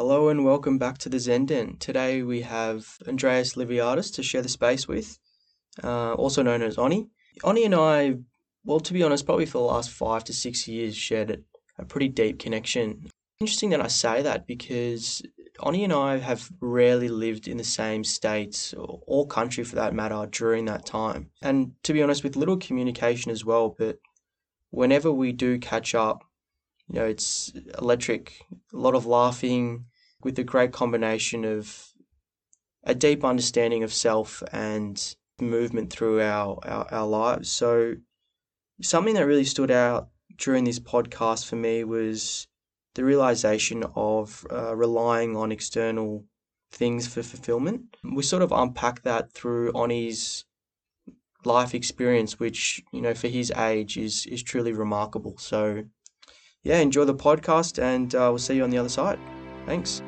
Hello and welcome back to the Zenden. Today we have Andreas Livadaras to share the space with, uh, also known as Oni. Oni and I, well, to be honest, probably for the last five to six years, shared a pretty deep connection. Interesting that I say that because Oni and I have rarely lived in the same states or country for that matter during that time. And to be honest, with little communication as well, but whenever we do catch up, you know, it's electric, a lot of laughing with a great combination of a deep understanding of self and movement through our, our, our lives. So, something that really stood out during this podcast for me was the realization of uh, relying on external things for fulfillment. We sort of unpack that through Oni's life experience, which, you know, for his age is, is truly remarkable. So, yeah, enjoy the podcast and uh, we'll see you on the other side. Thanks.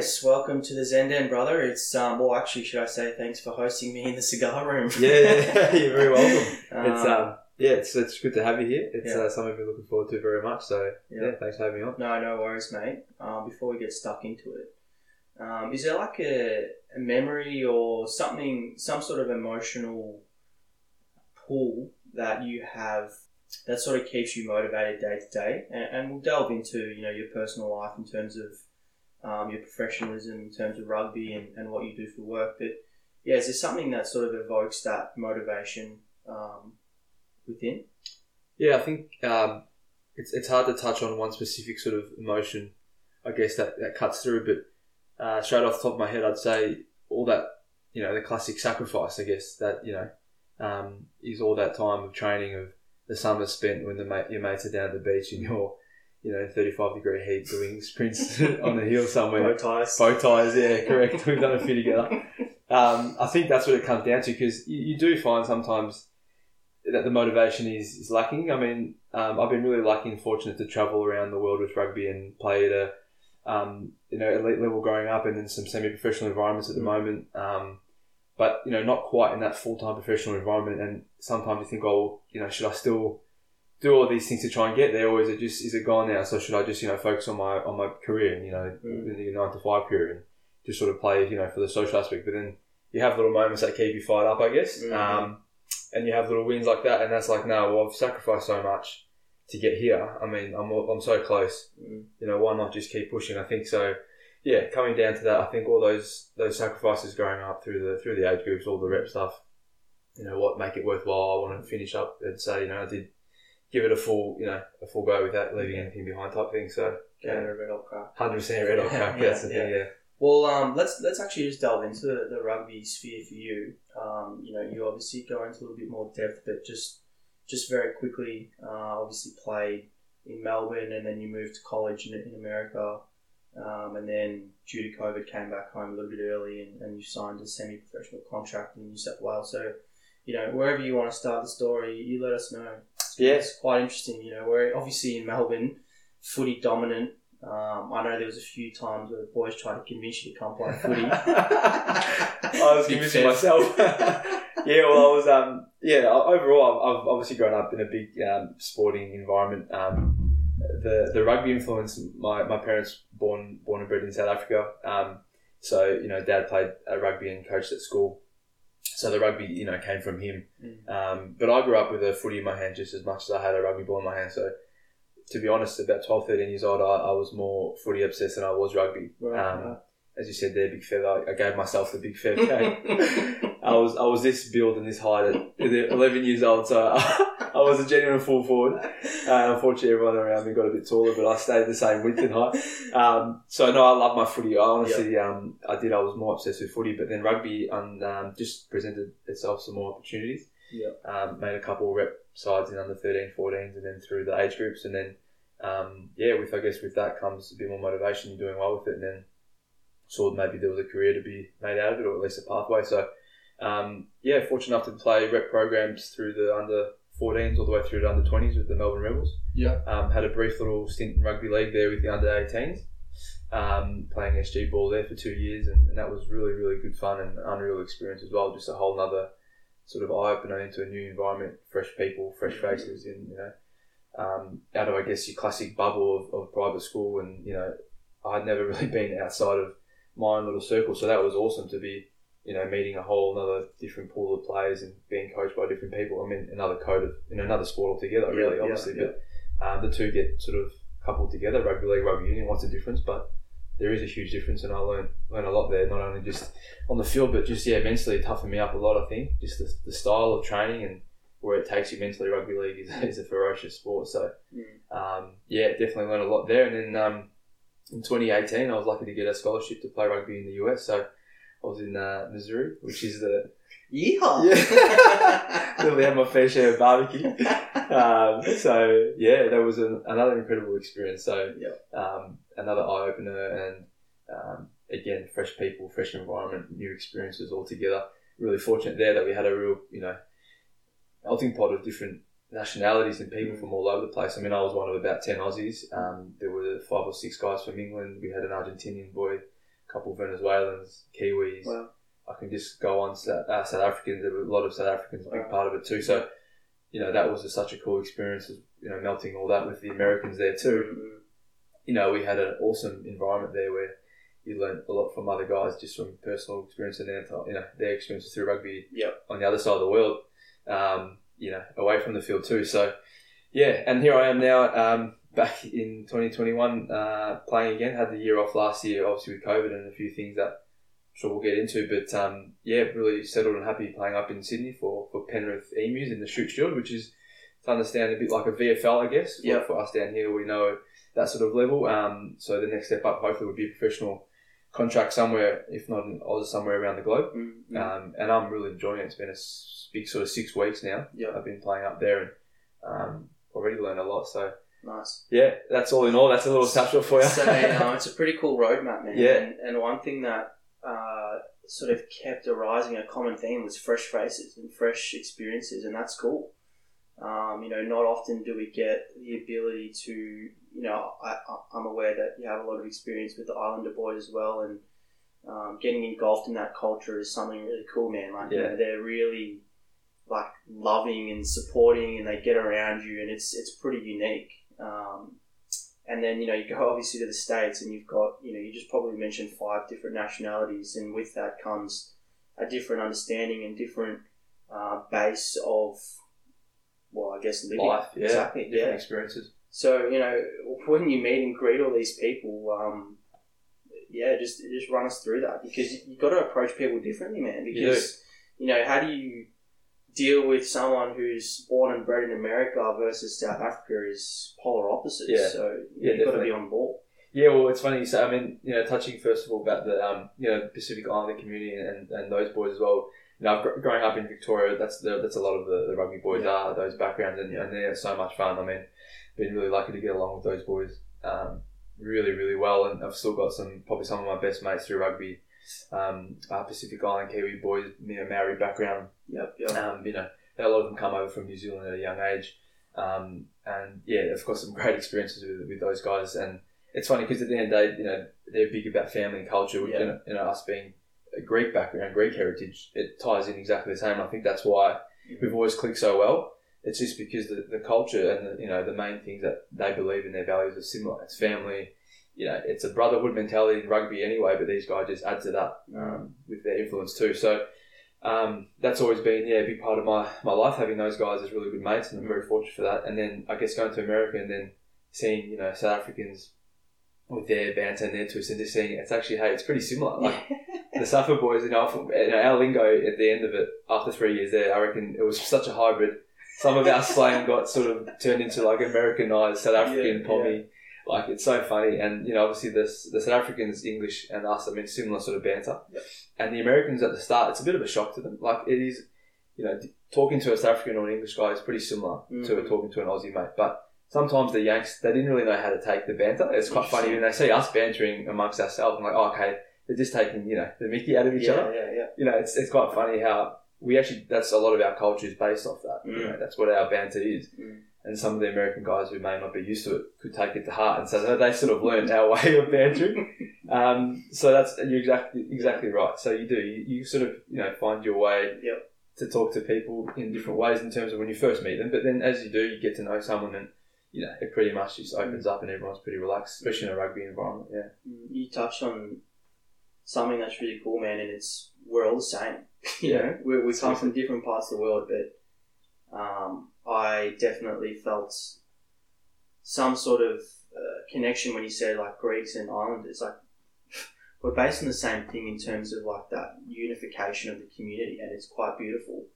Andreas, welcome to the Zenden, brother. It's um, well, actually, should I say thanks for hosting me in the cigar room? yeah, yeah, you're very welcome. it's um, um, yeah, it's it's good to have you here. It's yeah. uh, something we're looking forward to very much. So yeah, yeah thanks for having me on. No, no worries, mate. Um, before we get stuck into it, um, is there like a, a memory or something, some sort of emotional pull that you have that sort of keeps you motivated day to day? And, and we'll delve into you know your personal life in terms of um, your professionalism in terms of rugby and, and what you do for work. But yeah, is there something that sort of evokes that motivation um, within? Yeah, I think um, it's, it's hard to touch on one specific sort of emotion, I guess, that, that cuts through. But uh, straight off the top of my head, I'd say all that, you know, the classic sacrifice, I guess, that, you know, um, is all that time of training, of the summer spent when the mate, your mates are down at the beach and you're you know, 35 degree heat doing sprints on the hill somewhere. Bow ties. Bow ties, yeah, correct. We've done a few together. Um, I think that's what it comes down to because you, you, do find sometimes that the motivation is, is lacking. I mean, um, I've been really lucky and fortunate to travel around the world with rugby and play at a, um, you know, elite level growing up and in some semi-professional environments at the mm. moment. Um, but, you know, not quite in that full-time professional environment. And sometimes you think, oh, you know, should I still do all these things to try and get there, or is it just is it gone now? So should I just you know focus on my on my career and you know mm. the nine to five career and just sort of play you know for the social aspect? But then you have little moments that keep you fired up, I guess, mm-hmm. um, and you have little wins like that, and that's like no, well I've sacrificed so much to get here. I mean I'm I'm so close. Mm. You know why not just keep pushing? I think so. Yeah, coming down to that, I think all those those sacrifices growing up through the through the age groups, all the rep stuff, you know, what make it worthwhile. I want to finish up and say, you know, I did give it a full, you know, a full go without leaving anything behind type thing. So yeah, red hot crack. Hundred percent red hot crack. yeah, that's the yeah. thing. Yeah. Well, um, let's let's actually just delve into the, the rugby sphere for you. Um, you know, you obviously go into a little bit more depth, but just just very quickly, uh, obviously played in Melbourne, and then you moved to college in, in America, um, and then due to COVID, came back home a little bit early, and, and you signed a semi-professional contract in New South Wales. So, you know, wherever you want to start the story, you let us know yeah. it's quite interesting. You know, we're obviously in Melbourne, footy dominant. Um, I know there was a few times where the boys tried to convince you to come play footy. I was convincing myself. yeah, well, I was. Um, yeah, overall, I've, I've obviously grown up in a big um, sporting environment. Um, the the rugby influence. My, my parents born born and bred in South Africa. Um, so you know, dad played rugby and coached at school. So the rugby, you know, came from him. Mm. Um, but I grew up with a footy in my hand just as much as I had a rugby ball in my hand. So to be honest, about 12, 13 years old, I, I was more footy obsessed than I was rugby. Right, um. As you said there, big feather. I gave myself the big feather. I was I was this build and this height at 11 years old, so I, I was a genuine full forward. Uh, unfortunately, everyone around me got a bit taller, but I stayed the same width and height. Um, so no, I love my footy. I honestly, yep. um, I did. I was more obsessed with footy, but then rugby and um, just presented itself some more opportunities. Yep. Um, made a couple rep sides in under 13, 14s, and then through the age groups, and then um, yeah, with I guess with that comes a bit more motivation. You're doing well with it, and then saw maybe there was a career to be made out of it, or at least a pathway. So um, yeah, fortunate enough to play rep programs through the under 14s all the way through to under 20s with the Melbourne Rebels. Yeah. Um, had a brief little stint in rugby league there with the under 18s, um, playing SG ball there for two years, and, and that was really, really good fun and unreal experience as well. Just a whole other sort of eye opener into a new environment, fresh people, fresh faces, and you know, um, out of I guess your classic bubble of, of private school, and you know, I'd never really been outside of my own little circle, so that was awesome to be, you know, meeting a whole another different pool of players and being coached by different people. I mean, another code of in another sport altogether, Yeah, really, obviously, yeah. but um, the two get sort of coupled together. Rugby league, rugby union, what's the difference? But there is a huge difference, and I learned learned a lot there. Not only just on the field, but just yeah, mentally toughened me up a lot. I think just the, the style of training and where it takes you mentally. Rugby league is, is a ferocious sport, so um, yeah, definitely learned a lot there. And then um, in 2018, I was lucky to get a scholarship to play rugby in the US. So I was in uh, Missouri, which is the Yeehaw! yeah, really had my fair share of barbecue. Um, so yeah, that was an, another incredible experience. So Yep. um, another eye opener, and um, again, fresh people, fresh environment, new experiences altogether. Really fortunate there that we had a real, you know, melting pot of different nationalities and people from all over the place. I mean, I was one of about ten Aussies. Um, there were five or six guys from England. We had an Argentinian boy, a couple of Venezuelans, Kiwis. Wow. I can just go on South, uh, South Africans. There were a lot of South Africans, a big Wow. part of it too. So, you know, that was just such a cool experience. You know, melting all that with the Americans there too. Mm, You know, we had an awesome environment there where you learned a lot from other guys just from personal experience and their, you know, their experiences through rugby Yep. on the other side of the world. Um, you know, away from the field too. So, yeah, and here I am now, um, back in 2021, uh, playing again. Had the year off last year, obviously with COVID and a few things that I'm sure we'll get into. But um, yeah, really settled and happy playing up in Sydney for, for Penrith Emus in the Shute Shield, which is to understand a bit like a VFL, I guess. For, Yep. for us down here, we know that sort of level. Um, so the next step up hopefully would be a professional contract somewhere, if not in Oz, somewhere around the globe. mm, mm. Um, and I'm really enjoying it. It's been a big sort of six weeks now. Yep. I've been playing up there and um, already learned a lot. So Nice. yeah, that's all in all. That's a little snapshot for you. So um, it's a pretty cool roadmap, man. Yeah. And, and one thing that uh, sort of kept arising a common theme was fresh faces and fresh experiences, and that's cool. Um, you know, not often do we get the ability to, you know, I, I- I'm aware that you have a lot of experience with the Islander boys as well, and um, getting engulfed in that culture is something really cool, man. Like, you know, they're really like loving and supporting, and they get around you, and it's it's pretty unique. Um, and then you know you go obviously to the states, and you've got you know you just probably mentioned five different nationalities, and with that comes a different understanding and different uh, base of well, I guess living. Life, yeah, exactly, different yeah. experiences. So you know when you meet and greet all these people, um, yeah, just just run us through that because you, have got to approach people differently, man. You Because you, know how do you deal with someone who's born and bred in America versus South Africa is polar opposites. Yeah. So Yeah, you've got to be on board. Yeah, well, it's funny you say. I mean, you know, touching first of all about the um, you know Pacific Islander community and, and those boys as well. You know, growing up in Victoria, that's the, that's a lot of the, the rugby boys Yeah. are those backgrounds, and, and they're so much fun. I mean, been really lucky to get along with those boys, um, really really well, and I've still got some probably some of my best mates through rugby. Um, uh, Pacific Island Kiwi boys, you know, Maori background, Yep. Yep. um, you know, a lot of them come over from New Zealand at a young age. Um, and yeah, I've got some great experiences with, with those guys. And it's funny because at the end of the day, you know, they're big about family and culture. Which, Yeah. you, know, you know, us being a Greek background, Greek heritage, it ties in exactly the same. I think that's why we've always clicked so well. It's just because the, the culture and the, you know the main things that they believe in their values are similar. It's family. You know, it's a brotherhood mentality in rugby anyway, but these guys just add to that um, with their influence too. So um, that's always been yeah a big part of my, my life having those guys as really good mates, and I'm very fortunate for that. And then I guess going to America and then seeing you know South Africans with their banter and their twists and just seeing it's actually hey it's pretty similar. Like the Saffa boys, you know, from- you know, our lingo at the end of it after three years there, I reckon it was such a hybrid. Some of our slang got sort of turned into like Americanized South African Yeah, pommy. Like it's so funny, and you know, obviously the the South Africans English and us, I mean, similar sort of banter. Yep. And the Americans at the start, it's a bit of a shock to them. Like it is, you know, talking to a South African or an English guy is pretty similar to Mhm. talking to an Aussie mate. But sometimes the Yanks, they didn't really know how to take the banter. It's quite funny when they see us bantering amongst ourselves. I'm like, oh, okay, they're just taking you know the Mickey out of each yeah, other yeah, yeah. you know, it's, it's quite funny how we actually that's a lot of our culture is based off that. You Mm. know, that's what our banter is. Mm. And some of the American guys who may not be used to it could take it to heart, and so they sort of learned our way of bantering. Um, so that's you're exactly exactly right. So you do you, you sort of you know find your way Yep. to talk to people in different ways in terms of when you first meet them, but then as you do, you get to know someone, and you know it pretty much just opens up, and everyone's pretty relaxed, especially in a rugby environment. Yeah, You touched on something that's really cool, man, and it's we're all the same. you Yeah. know, we, we come from different parts of the world, but um, I definitely felt some sort of uh, connection when you said like Greeks and Islanders. Like we're based on the same thing in terms of like that unification of the community, and it's quite beautiful.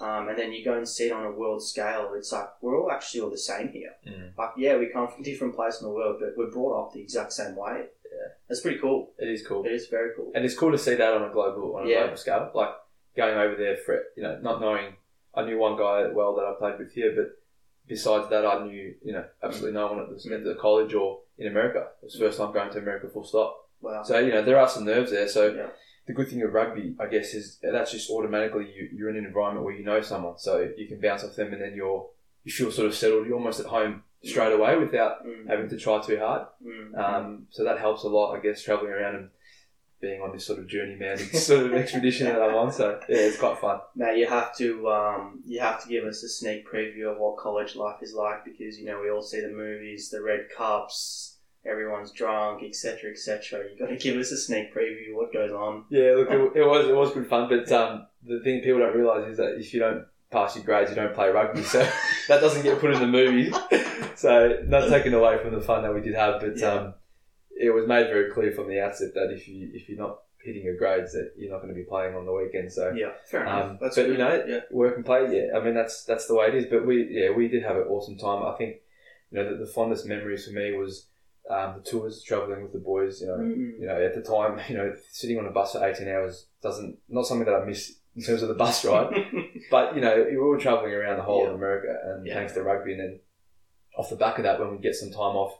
Um, and then you go and see it on a world scale. It's like we're all actually all the same here. Like yeah, we come from different places in the world, but we're brought up the exact same way. Yeah. that's pretty cool. it is cool. It is very cool. And it's cool to see that on a global on a Yeah. global scale. Like going over there for you know, not knowing I knew one guy well that I played with here, but besides that I knew, you know, absolutely no one at the, at the college or in America. It was the first time going to America full stop. Wow. So, you know, there are some nerves there. So Yeah. the good thing of rugby, I guess, is that's just automatically you, you're in an environment where you know someone. So you can bounce off them and then you're you feel sort of settled, you're almost at home straight away without Mm, having to try too hard. mm, Um, so that helps a lot, I guess, traveling around and being on this sort of journey, man, it's sort of expedition that I'm on. So yeah, it's quite fun. Mate, you have to um, you have to give us a sneak preview of what college life is like because you know we all see the movies, the red cups, everyone's drunk, etc., etc. You got to give us a sneak preview of what goes on. Yeah, look, it, it was it was good fun, but um, the thing people don't realise is that if you don't pass your grades, you don't play rugby, so that doesn't get put in the movies. So not taken away from the fun that we did have, but Yeah. um, it was made very clear from the outset that if you if you're not hitting your grades, that you're not going to be playing on the weekend. So Yeah, fair enough. Um, That's but good. you know, yeah, work and play. Yeah, I mean that's that's the way it is. But we yeah we did have an awesome time. I think you know the, the fondest memories for me was um, the tours, traveling with the boys. You know, Mm. you know at the time, you know sitting on a bus for eighteen hours doesn't not something that I miss in terms of the bus ride. but you know we were traveling around the whole Yeah. of America, and Yeah. thanks to rugby, and then off the back of that, when we get some time off.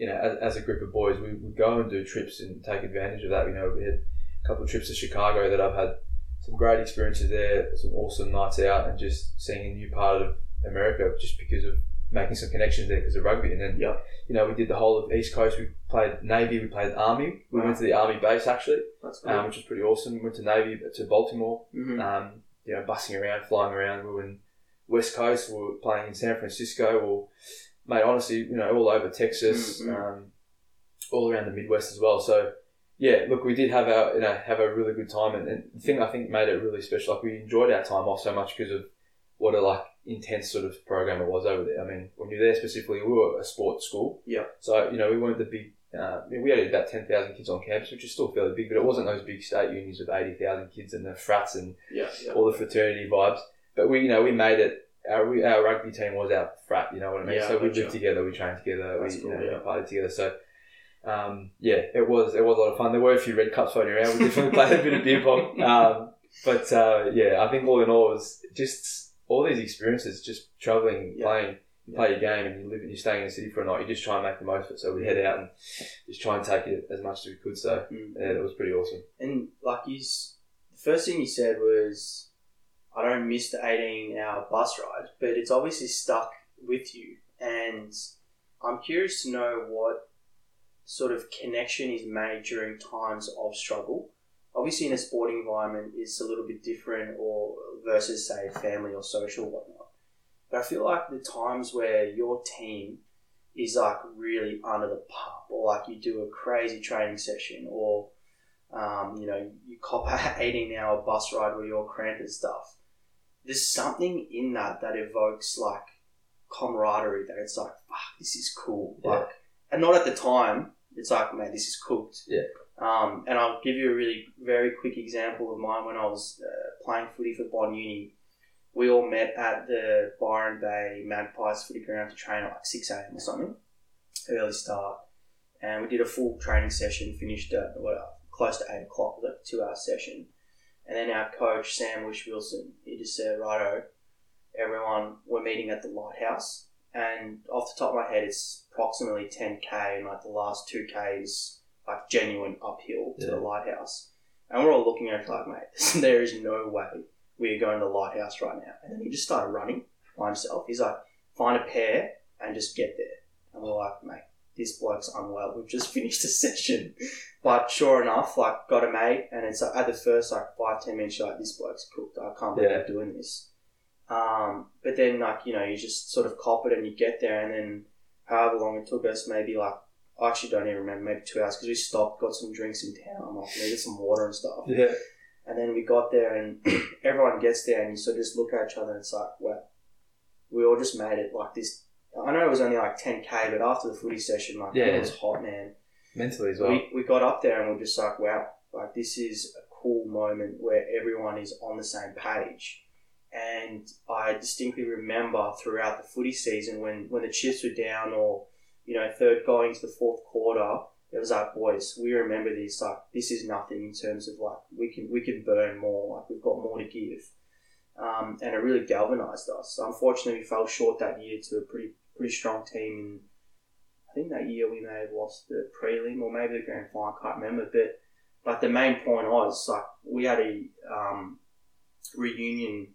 You know, as, as a group of boys, we would go and do trips and take advantage of that. You know, we had a couple of trips to Chicago that I've had some great experiences there, some awesome nights out, and just seeing a new part of America just because of making some connections there because of rugby. And then, Yeah. you know, we did the whole of East Coast. We played Navy, we played Army. We Wow. went to the Army base actually, That's cool. um, which was pretty awesome. We went to Navy to Baltimore, Mhm. um, you know, bussing around, flying around. We were in West Coast. We were playing in San Francisco. Or, mate, honestly, you know, all over Texas, Mhm. um, all around the Midwest as well. So, yeah, look, we did have our, you know, have a really good time, and, and the thing I think made it really special, like we enjoyed our time off so much because of what a like intense sort of program it was over there. I mean, when you're there specifically, we were a sports school, Yeah. So you know, we weren't the big. Uh, we had about ten thousand kids on campus, which is still fairly big, but it wasn't those big state unions with eighty thousand kids and the frats and yeah, yeah. all the fraternity vibes. But we, you know, we made it. Our, our rugby team was our frat. You know what I mean? Yeah, so we lived together, we trained together, That's we cool, you know, yeah. partied together. So. Um, yeah, it was it was a lot of fun. There were a few red cups floating around. We definitely played a bit of beer pong. Um, but uh, yeah, I think all in all, it was just all these experiences, just traveling, Yeah. playing, you play your game, and you live, you're staying in the city for a night. You just try and make the most of it. So we head out and just try and take it as much as we could. So Mm. yeah, it was pretty awesome. And like you, the first thing you said was, "I don't miss the eighteen-hour bus ride," but it's obviously stuck with you. And I'm curious to know what sort of connection is made during times of struggle. Obviously, in a sporting environment, it's a little bit different, or versus say family or social whatnot. But I feel like the times where your team is like really under the pump, or like you do a crazy training session, or um, you know, you cop a 18 hour bus ride where you're cramped and stuff. There's something in that that evokes like camaraderie that it's like, fuck, this is cool. Yeah. Like, and not at the time, it's like, man, this is cooked. Yeah. Um, and I'll give you a really very quick example of mine when I was uh, playing footy for Bond Uni. We all met at the Byron Bay Magpies footy ground to train at like 6 a.m. or something, early start. And we did a full training session, finished at what, close to 8 o'clock, like a two hour session. And then our coach, Sam Wish Wilson, he just said, Righto, everyone, we're meeting at the lighthouse. And off the top of my head, it's approximately 10k, and like the last 2k is like genuine uphill to Yeah. the lighthouse. And we're all looking at it like, mate, there is no way we're going to the lighthouse right now. And then he just started running by himself. He's like, find a pair and just get there. And we're like, mate, this bloke's unwell. We've just finished a session. But sure enough, like, got a mate, and it's like, at the first, like, five, ten minutes, you're like, this bloke's cooked. I can't believe Yeah. I'm doing this. Um, but then, like, you know, you just sort of cop it and you get there, and then however long it took us, maybe like, I actually don't even remember, maybe two hours, because we stopped, got some drinks in town, like, needed some water and stuff. Yeah. And then we got there, and everyone gets there, and you sort of just look at each other, and it's like, well, we all just made it like this. I know it was only like 10k, but after the footy session, like, Yeah. it was hot, man. Mentally as well. We, we got up there, and we're just like, wow, like, this is a cool moment where everyone is on the same page. And I distinctly remember throughout the footy season when, when the chips were down or, you know, third going to the fourth quarter, it was like, boys, we remember this. Like, this is nothing in terms of like we can we can burn more. Like, we've got more to give, um, and it really galvanized us. Unfortunately, we fell short that year to a pretty pretty strong team. In I think that year we may have lost the prelim or maybe the grand final. I can't remember, but but the main point was like we had a um, reunion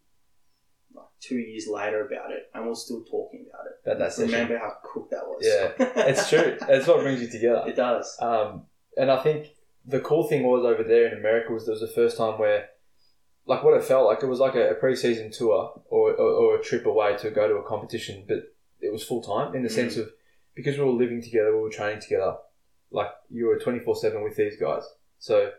like two years later about it, and we're still talking about it. About that session. Remember how cooked that was? Yeah, it's true. It's what brings you together. it does. Um, and I think the cool thing was over there in America was there was the first time where, like, what it felt like it was like a, a pre-season tour or, or, or a trip away to go to a competition, but it was full time in the Mm. sense of because we were living together, we were training together. Like you were twenty four seven with these guys, so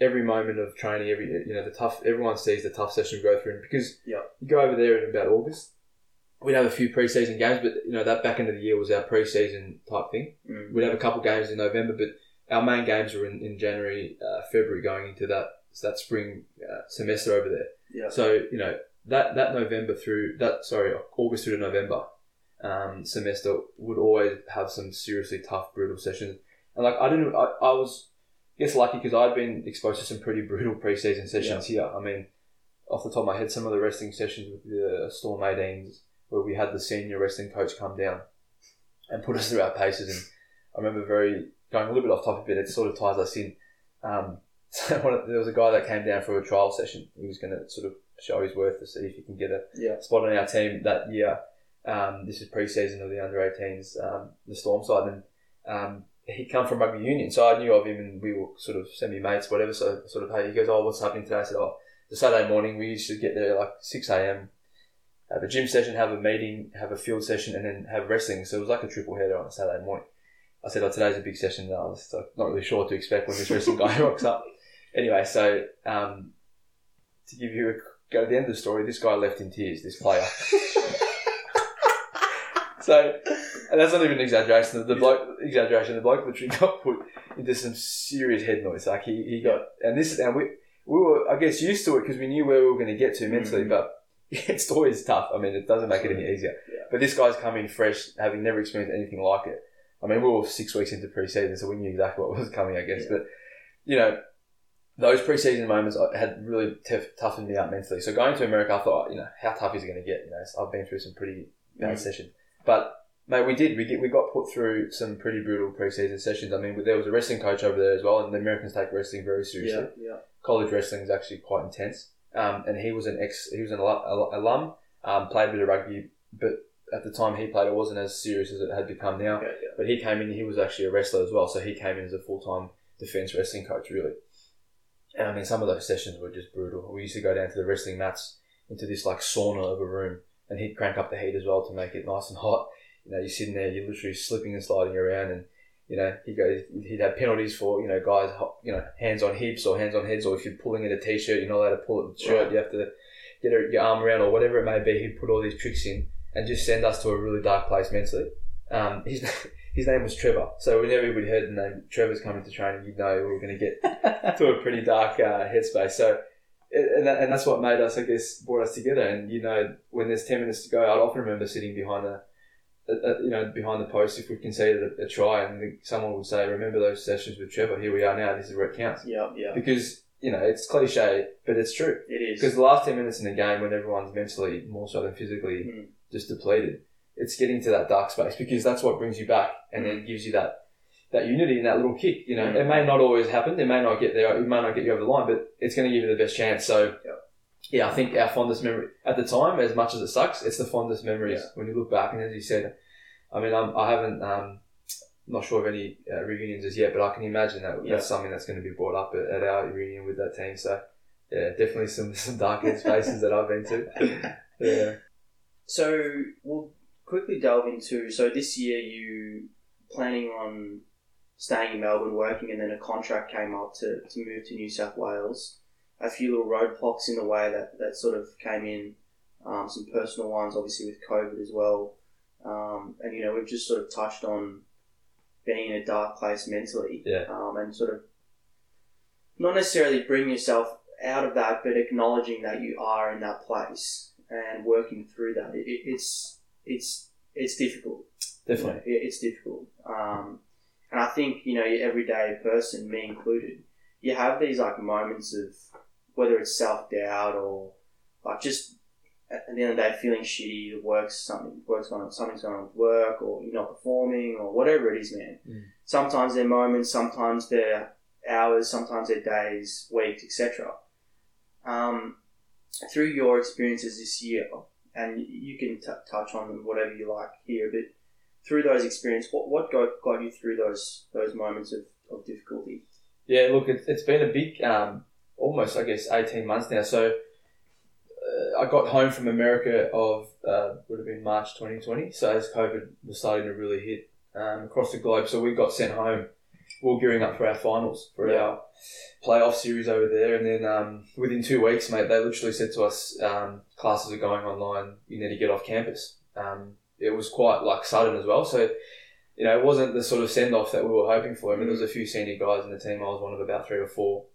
every moment of training, every you know the tough, everyone sees the tough session we go through, and because Yeah. you go over there in about August. We'd have a few pre-season games, but you know that back end of the year was our pre-season type thing. Mm. We'd have a couple games in November, but our main games were in, in January, uh, February, going into that that spring uh, semester over there. Yeah. So you know that that November through that sorry August through to November um, semester would always have some seriously tough, brutal sessions. And like I didn't, I, I was I guess lucky because I'd been exposed to some pretty brutal preseason sessions here. I mean, off the top of my head, some of the wrestling sessions with the Storm 18s where we had the senior wrestling coach come down and put us through our paces. And I remember very going a little bit off topic, but it sort of ties us in. Um, so one of, there was a guy that came down for a trial session. He was going to sort of show his worth to see if he can get a Yeah. spot on our team that year. Um, this is pre-season of the under 18s, um, the Storm side, and um, he come from rugby union, so I knew of him, and we were sort of semi mates, whatever. So sort of, hey, he goes, oh, what's happening today? I said, oh, the Saturday morning we used to get there like six a.m. Have a gym session, have a meeting, have a field session, and then have wrestling. So it was like a triple header on a Saturday morning. I said, oh, today's a big session. I was like, not really sure what to expect when this wrestling guy rocks up. Anyway, so um, to give you a go to the end of the story, this guy left in tears. This player. so, and that's not even an exaggeration. The, the bloke exaggeration. The bloke literally got put into some serious head noise. Like he, he got, and this and we we were I guess used to it because we knew where we were going to get to mentally, Mhm. but. It's always tough. I mean, it doesn't make it any easier. Yeah. But this guy's come in fresh, having never experienced anything like it. I mean, we were six weeks into pre-season, so we knew exactly what was coming, I guess. Yeah. But you know, those pre-season moments had really tough, toughened me up mentally. So going to America, I thought, you know, how tough is it going to get? You know, I've been through some pretty bad Mm. sessions, but mate, we did. We get, we got put through some pretty brutal pre-season sessions. I mean, there was a wrestling coach over there as well, and the Americans take wrestling very seriously. Yeah. Yeah. College wrestling is actually quite intense, um, and he was an ex, he was an alum, um, played a bit of rugby, but at the time he played, it wasn't as serious as it had become now. Okay, yeah. But he came in, he was actually a wrestler as well, so he came in as a full time defence wrestling coach, really. And I mean, some of those sessions were just brutal. We used to go down to the wrestling mats into this like sauna of a room, and he'd crank up the heat as well to make it nice and hot. You know, you're sitting there, you're literally slipping and sliding around, and you know, he goes, he'd have penalties for you know guys, you know, hands on hips or hands on heads, or if you're pulling at a t-shirt, you're not allowed to pull at the shirt. Right. You have to get your arm around or whatever it may be. He'd put all these tricks in and just send us to a really dark place mentally. Um, his his name was Trevor, so whenever we heard the name Trevor's coming to training, you'd know we were going to get to a pretty dark uh, headspace. So, and, that, and that's what made us, I guess, brought us together. And you know, when there's ten minutes to go, I'd often remember sitting behind the, you know, behind the post if we conceded a, a try, and the, someone would say, "Remember those sessions with Trevor? Here we are now. This is where it counts." Yeah. Yeah. Because you know, it's cliche, but it's true. It is. Because the last 10 minutes in the game, when everyone's mentally more so than physically Mm. just depleted, it's getting to that dark space because that's what brings you back and then gives you that that unity and that little kick. You know, it may not always happen, it may not get there, it may not get you over the line, but it's going to give you the best chance. So, Yeah. yeah, I think our fondest memory at the time, as much as it sucks, it's the fondest memories when you look back. And as you said, I mean, I'm, I haven't, um, not sure of any uh, reunions as yet, but I can imagine that Yeah. that's something that's going to be brought up at, at our reunion with that team. So, yeah, definitely some some dark spaces that I've been to. Yeah, So we'll quickly delve into. So this year you planning on staying in Melbourne, working, and then a contract came up to, to move to New South Wales. A few little roadblocks in the way that, that sort of came in. Um, some personal ones, obviously with COVID as well. Um, and you know we've just sort of touched on being in a dark place mentally. Yeah. Um, and sort of not necessarily bring yourself out of that, but acknowledging that you are in that place and working through that. It, it, it's it's it's difficult. definitely. You know, it- it's difficult. Um, and I think you know, your everyday person, me included, you have these like moments of whether it's self doubt or like just at the end of the day feeling shitty. The work's something work's going on, something's going on with work, or you're not performing, or whatever it is, man. Mm. Sometimes they're moments, sometimes they're hours, sometimes they're days, weeks, etc. Um, through your experiences this year, and you can t- touch on them whatever you like here, but through those experiences, what what got, got you through those those moments of, of difficulty? Yeah, look, it, it's been a big, um, almost I guess, eighteen months now. So uh, I got home from America of uh, would have been March 2020. So as COVID was starting to really hit um, across the globe, so we got sent home. We were gearing up for our finals for Yeah. our playoff series over there, and then um, within two weeks, mate, they literally said to us, um, "Classes are going online. You need to get off campus." Um, it was quite like sudden as well, so you know, it wasn't the sort of send off that we were hoping for. I mean, there was a few senior guys in the team. I was one of about three or four.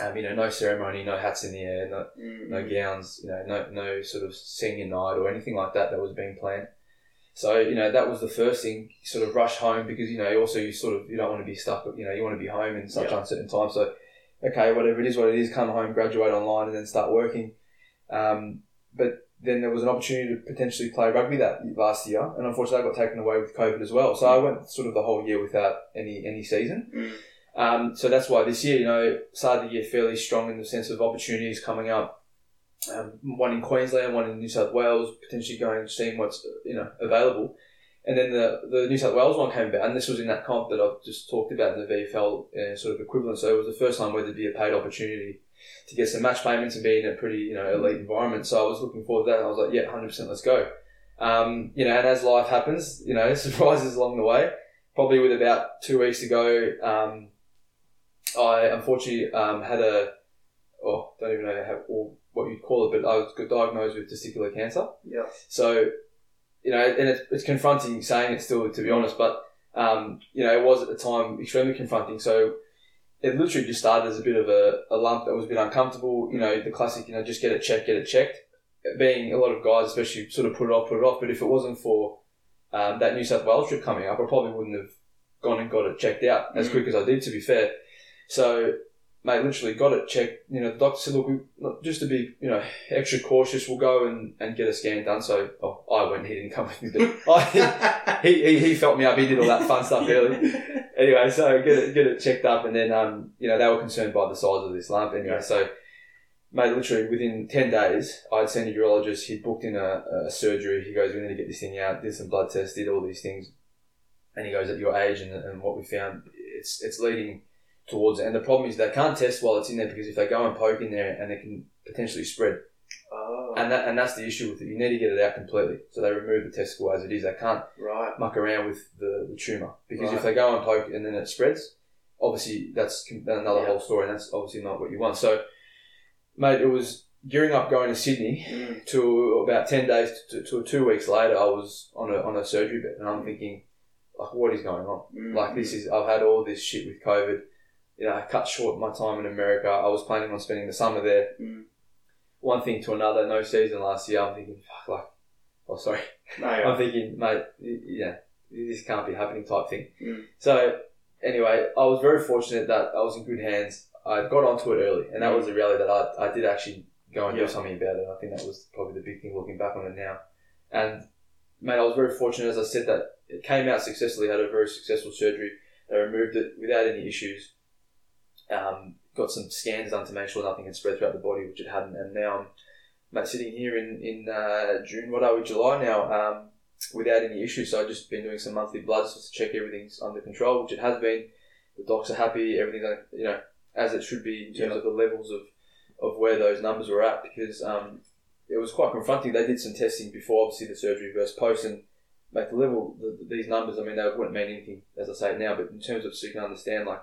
Um, you know, no ceremony, no hats in the air, no, Mm. no gowns, you know, no, no sort of senior night or anything like that that was being planned. So, you know, that was the first thing, sort of rush home because, you know, also you sort of, you don't want to be stuck, you know, you want to be home in such Yeah. uncertain times. So, okay, whatever it is, what it is, come home, graduate online and then start working. Um, but then there was an opportunity to potentially play rugby that last year, and unfortunately, I got taken away with COVID as well. So I went sort of the whole year without any any season. Mm. Um, so that's why this year, you know, started the year fairly strong in the sense of opportunities coming up. Um, one in Queensland, one in New South Wales, potentially going seeing what's you know available. And then the, the New South Wales one came about, and this was in that comp that I've just talked about in the VFL uh, sort of equivalent. So it was the first time where there'd be a paid opportunity to get some match payments and be in a pretty you know elite environment. So I was looking forward to that. I was like, yeah, hundred percent, let's go. Um, you know, and as life happens, you know, surprises along the way. Probably with about two weeks to go, um, I unfortunately um, had a, oh, don't even know how, or what you'd call it, but I was diagnosed with testicular cancer. Yeah. So, you know, and it's, it's confronting saying it still, to be honest, but, um, you know, it was at the time extremely confronting. So, it literally just started as a bit of a, a lump that was a bit uncomfortable. You know, the classic, you know, just get it checked, get it checked. Being a lot of guys, especially, sort of put it off, put it off. But if it wasn't for um, that New South Wales trip coming up, I probably wouldn't have gone and got it checked out as Mm. quick as I did, to be fair. So, mate, literally got it checked. You know, the doctor said, look, we, just to be, you know, extra cautious, we'll go and, and get a scan done. So, oh, I went, he didn't come with me, but I, he, he, he felt me up, he did all that fun stuff early. Anyway, so get it, get it checked up, and then, um, you know, they were concerned by the size of this lump. Anyway, Yeah. so, mate, literally within 10 days, I'd seen a urologist, he'd booked in a, a surgery. He goes, we need to get this thing out, did some blood tests, did all these things. And he goes, at your age and, and what we found, it's, it's leading towards it. And the problem is they can't test while it's in there because if they go and poke in there and it can potentially spread. oh, And that and that's the issue with it. You need to get it out completely. So they remove the testicle as it is. They can't right. muck around with the, the tumour. Because Right. if they go and poke and then it spreads, obviously that's another Yeah. whole story and that's obviously not what you want. So, mate, it was gearing up going to Sydney Mm. to about 10 days to, to two weeks later, I was on a, on a surgery bed and I'm thinking, like, what is going on? Mm. Like this is I've had all this shit with COVID. You know, I cut short my time in America. I was planning on spending the summer there. Mm. One thing to another, no season last year. I'm thinking, fuck, like, oh sorry. No, I'm thinking, mate, yeah, this can't be happening type thing. Mm. So anyway, I was very fortunate that I was in good hands. I got onto it early, and that was the reality that I, I did actually go and Yeah. do something about it. I think that was probably the big thing looking back on it now. And mate, I was very fortunate, as I said, that it came out successfully. Had a very successful surgery. They removed it without any issues. Um, got some scans done to make sure nothing had spread throughout the body, which it hadn't. And now I'm mate, sitting here in in uh, June. What are we? July now. Um, without any issues. So I've just been doing some monthly bloods just to check everything's under control, which it has been. The docs are happy. Everything's you know as it should be in terms Yeah. of the levels of of where those numbers were at because um, it was quite confronting. They did some testing before, obviously, the surgery versus post, and make the level the, these numbers. I mean, they wouldn't mean anything as I say now, but in terms of so you can understand, like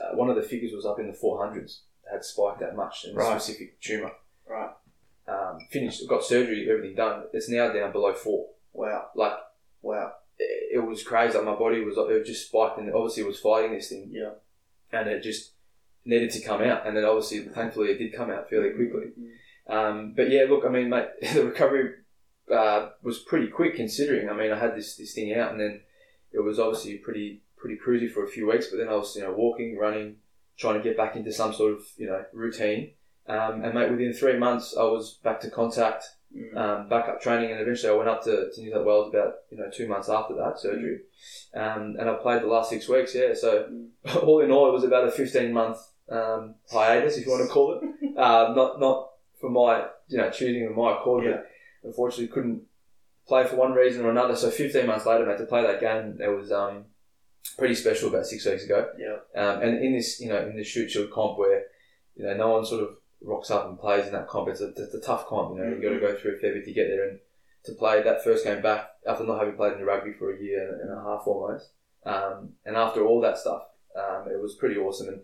uh, one of the figures was up in the four hundreds, had spiked that much in a Right. specific tumor. Right. Um, finished, got surgery, everything done. It's now down below four. Wow. Like Wow. it, it was crazy. Like my body was, it was just spiked, and obviously it was fighting this thing Yeah. and it just needed to come out. And then obviously, thankfully, it did come out fairly quickly. Um, but yeah, look, I mean, mate, the recovery uh, was pretty quick considering. I mean, I had this this thing out, and then it was obviously pretty pretty cruisy for a few weeks. But then I was, you know, walking, running, trying to get back into some sort of you know routine. Um, and mate, within three months, I was back to contact, Mm. um, back up training, and eventually I went up to, to New South Wales about you know two months after that surgery, um, and I played the last six weeks. Yeah, so all in all, it was about a fifteen month um, hiatus, if you want to call it. uh, not not for my you know choosing of my accord, Yeah. but unfortunately couldn't play for one reason or another. So fifteen months later, mate, to play that game, it was um, pretty special about six weeks ago. Yeah. Um, and in this, you know, in the Shute Shield comp where, you know, no one sort of rocks up and plays in that comp. It's a, it's a tough comp, you know. You've got to go through a fair bit to get there and to play that first game back after not having played in the rugby for a year and a half almost. Um, and after all that stuff, um, it was pretty awesome. And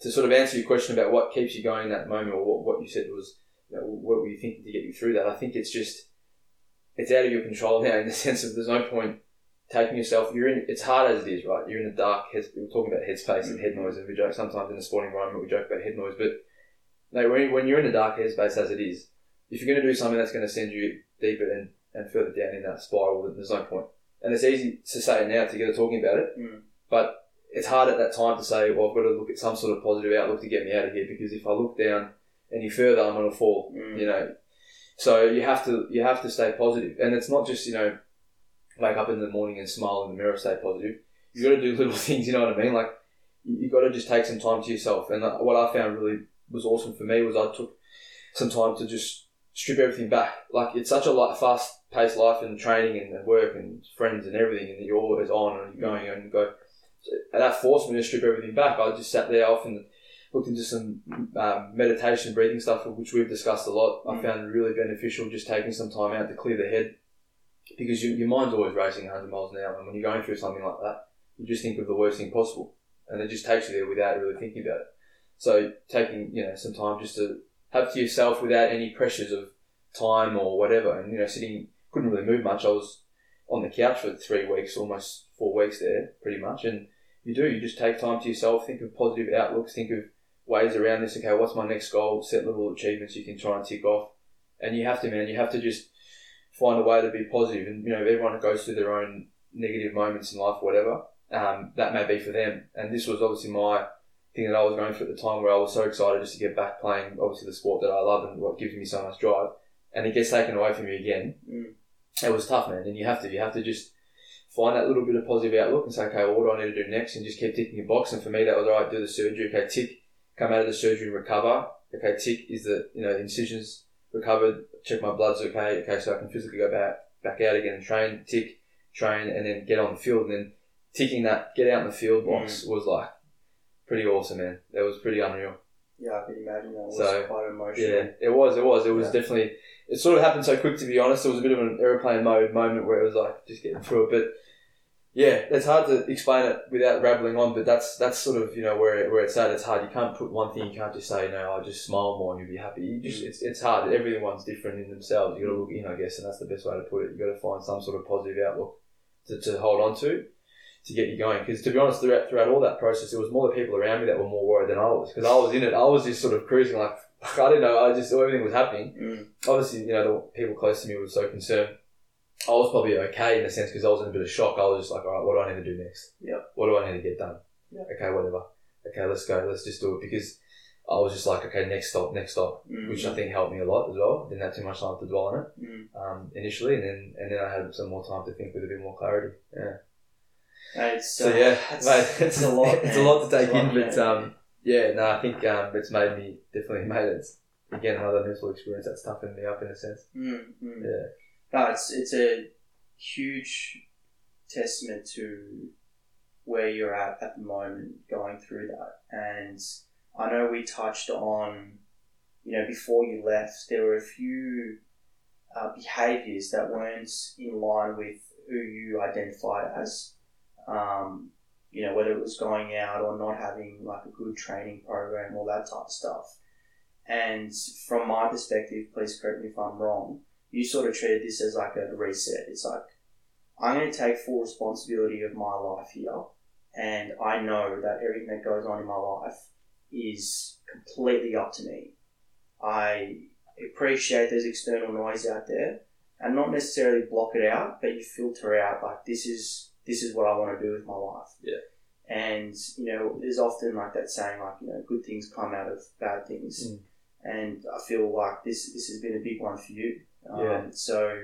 to sort of answer your question about what keeps you going in that moment or what, what you said was, you know, what were you thinking to get you through that? I think it's just, it's out of your control now in the sense of there's no point taking yourself. You're in. It's hard as it is, right? You're in the dark. Head, we're talking about headspace and head noise, and we joke sometimes in the sporting environment we joke about head noise. But no, when, when you're in the dark headspace as it is, if you're going to do something that's going to send you deeper and, and further down in that spiral, then there's no point. And it's easy to say it now together talking about it, Mm. but it's hard at that time to say, well, I've got to look at some sort of positive outlook to get me out of here because if I look down any further, I'm going to fall. Mm. You know, so you have to you have to stay positive, and it's not just you know wake up in the morning and smile in the mirror, stay positive. You got to do little things. You know what I mean? Like you, got to just take some time to yourself. And uh, what I found really was awesome for me was I took some time to just strip everything back. Like it's such a like, fast paced life and training and, and work and friends and everything, and you're always on and you're going and you go. And that forced me to strip everything back. I just sat there off and looked into some um, meditation, breathing stuff, which we've discussed a lot. I Mm. found really beneficial just taking some time out to clear the head because you, your mind's always racing 100 miles an hour, and when you're going through something like that, you just think of the worst thing possible, and it just takes you there without really thinking about it. So taking you know some time just to have to yourself without any pressures of time or whatever, and you know sitting couldn't really move much. I was on the couch for three weeks, almost four weeks there, pretty much, and you do you just take time to yourself, think of positive outlooks, think of ways around this. Okay, what's my next goal? Set little achievements you can try and tick off, and you have to, man. You have to just find a way to be positive. And you know, everyone goes through their own negative moments in life, whatever um, that may be for them. And this was obviously my thing that I was going through at the time, where I was so excited just to get back playing, obviously the sport that I love and what gives me so much drive, and it gets taken away from you again. Mm. It was tough, man. And you have to, you have to just find that little bit of positive outlook and say, okay, well, what do I need to do next? And just keep ticking your box. And for me, that was all right. Do the surgery. Okay, tick. Come out of the surgery and recover. Okay, tick. Is the you know the incisions recovered? Check my blood's okay. Okay, so I can physically go back back out again and train. Tick, train, and then get on the field. And then ticking that get out in the field box mm. was like pretty awesome, man. That was pretty unreal. Yeah, I can imagine that was So, quite emotional. Yeah, it was. It was. It was Yeah. definitely. It sort of happened so quick, to be honest. It was a bit of an airplane mode moment where it was like just getting through it. But yeah, it's hard to explain it without rambling on. But that's that's sort of you know where it, where it's at. It's hard. You can't put one thing. You can't just say no. I just smile more and you'll be happy. You just it's, it's hard. Everyone's different in themselves. You got to look in, I guess, and that's the best way to put it. You got to find some sort of positive outlook to, to hold on to. To get you going, because to be honest, throughout, throughout all that process, there was more the people around me that were more worried than I was, because I was in it. I was just sort of cruising, like I didn't know. I just everything was happening. Mm. Obviously, you know, the people close to me were so concerned. I was probably okay in a sense because I was in a bit of shock. I was just like, all right, what do I need to do next? Yep. What do I need to get done? Yep. Okay, whatever. Okay, let's go. Let's just do it because I was just like, okay, next stop, next stop, Mm. which I think helped me a lot as well. Didn't have too much time to dwell on it Mm. um, initially, and then and then I had some more time to think with a bit more clarity. Yeah. It's, So uh, yeah, that's- mate, it's a lot, It's a lot to take lot, in, but man. um, Yeah, no, I think um, it's made me definitely made it again another mental experience that's toughened me up in a sense. Mm, mm. Yeah, No, it's it's a huge testament to where you're at at the moment, going through that. And I know we touched on, you know, before you left, there were a few uh, behaviors that weren't in line with who you identified as. Um, you know, whether it was going out or not having like a good training program, all that type of stuff. And from my perspective, please correct me if I'm wrong, you sort of treated this as like a reset. It's like, I'm going to take full responsibility of my life here. And I know that everything that goes on in my life is completely up to me. I appreciate there's external noise out there and not necessarily block it out, but you filter out like this is this is what I want to do with my life. Yeah. And you know, there's often like that saying like, you know, good things come out of bad things. Mm. And I feel like this this has been a big one for you. Um, so,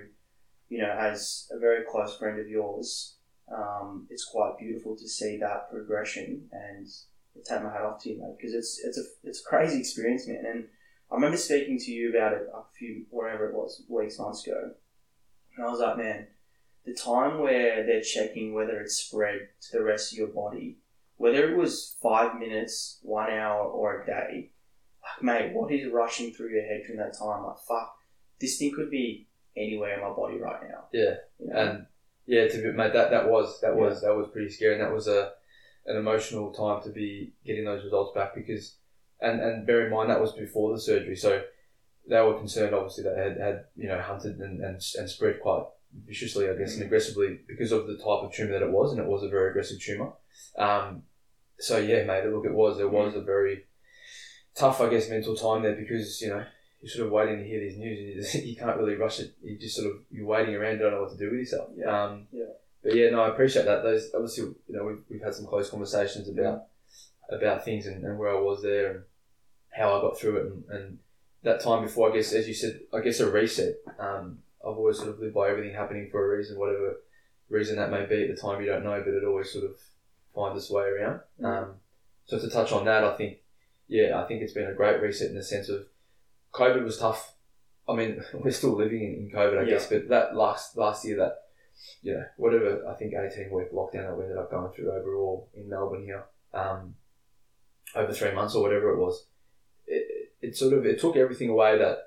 you know, as a very close friend of yours, um, it's quite beautiful to see that progression and take my hat off to you, mate, because it's it's a it's a crazy experience, man. And I remember speaking to you about it a few whatever it was weeks months ago, and I was like, man, the time where they're checking whether it's spread to the rest of your body, whether it was five minutes, one hour, or a day, like, mate, what is rushing through your head during that time? Like, fuck, this thing could be anywhere in my body right now. yeah, You know? and yeah, to be, mate, that that was that was that was pretty scary, and that was a an emotional time to be getting those results back because, and and bear in mind that was before the surgery, so they were concerned obviously that had had you know hunted and and, and spread quite viciously, I guess, and aggressively because of the type of tumor that it was, and it was a very aggressive tumor. Um, so yeah, mate, look, it was there was a very tough, I guess, mental time there because you know you're sort of waiting to hear these news, and you, just, you can't really rush it. You just sort of you're waiting around, don't know what to do with yourself. Yeah. Um, Yeah. But yeah, no, I appreciate that. Those obviously, you know, we've, we've had some close conversations about about things and, and where I was there and how I got through it and, and that time before. I guess, as you said, I guess a reset. Um, I've always sort of lived by everything happening for a reason, whatever reason that may be at the time. You don't know, but it always sort of finds its way around. Um, so to touch on that, I think, yeah, I think it's been a great reset in the sense of COVID was tough. I mean, we're still living in, in COVID, I Yeah. guess, but that last last year, that you know, whatever I think eighteen week lockdown that we ended up going through overall in Melbourne here, um, over three months or whatever it was, it, it sort of it took everything away that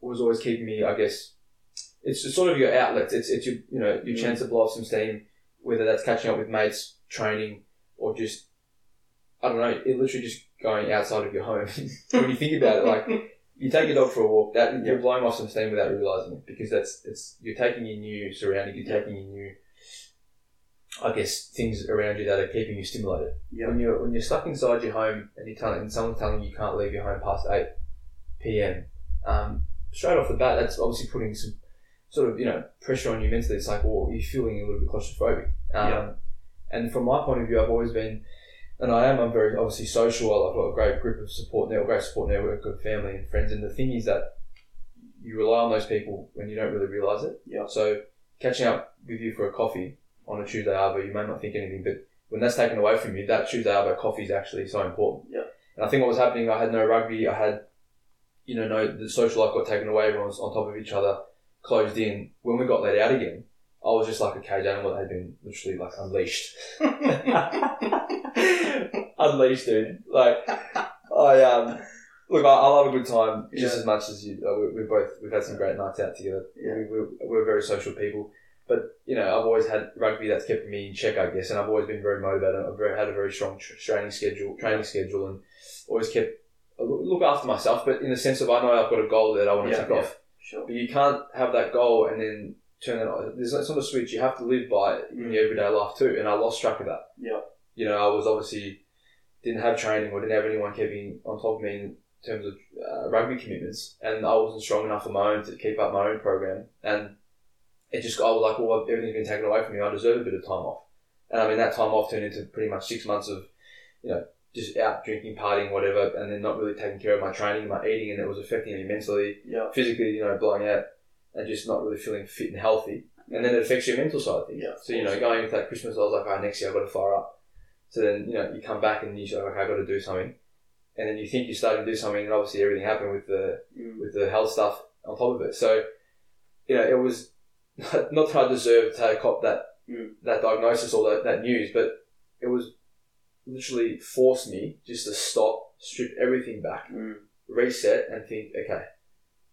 was always keeping me, I guess. It's sort of your outlet. It's it's your you know your Mm. chance to blow off some steam, whether that's catching up with mates, training, or just I don't know, it literally just going outside of your home. when you think about it, like you take your dog for a walk, that you're blowing off some steam without realizing it because that's it's you're taking in new surroundings, you're taking in new, I guess, things around you that are keeping you stimulated. Yeah. When you're when you're stuck inside your home and you're telling and someone's telling you you can't leave your home past eight p.m. Um, straight off the bat, that's obviously putting some sort of you know pressure on you mentally. It's like, well, you're feeling a little bit claustrophobic. Um, Yeah. And from my point of view, I've always been and I am. I'm very obviously social. I've got a great group of support network, great support network of family and friends. And the thing is that you rely on those people when you don't really realize it. Yeah. So catching up with you for a coffee on a Tuesday arvo, you may not think anything, but when that's taken away from you, that Tuesday arvo coffee is actually so important. Yeah. And I think what was happening, I had no rugby. I had, you know, no the social life got taken away. Everyone was on top of each other, closed in. When we got let out again, I was just like a cage animal that had been literally like unleashed. unleashed, dude. Like, I um, look, I, I love a good time just Yeah. as much as you. Uh, we, we both we've had some great nights out together. Yeah. We, we're, we're very social people, but you know, I've always had rugby that's kept me in check, I guess, and I've always been very motivated. I've very, had a very strong tr- training schedule, training schedule, and always kept look after myself. But in the sense of I know I've got a goal that I want to Yeah, tick yeah. off. Sure. But you can't have that goal and then turn it on. There's it's not a switch. You have to live by it in Mm. your everyday life too. And I lost track of that. Yeah. You know, I was obviously didn't have training or didn't have anyone keeping on top of me in terms of uh, rugby commitments, and I wasn't strong enough on my own to keep up my own program. And it just I was like, well, everything's been taken away from me. I deserve a bit of time off. And I mean, that time off turned into pretty much six months of, you know, just out drinking, partying, whatever, and then not really taking care of my training, my eating, and it was affecting me mentally Yeah. physically, you know, blowing out and just not really feeling fit and healthy. And then it affects your mental side of things. Yeah, so, you know, going into that Christmas, I was like, all right, next year I've got to fire up. So then, you know, you come back and you say, okay, I've got to do something. and then you think you're starting to do something, and obviously everything happened with the Mm. with the health stuff on top of it. So, you know, it was not that I deserved to cop that Mm. that diagnosis or that, that news, but it was literally forced me just to stop, strip everything back, Mm. reset, and think, okay,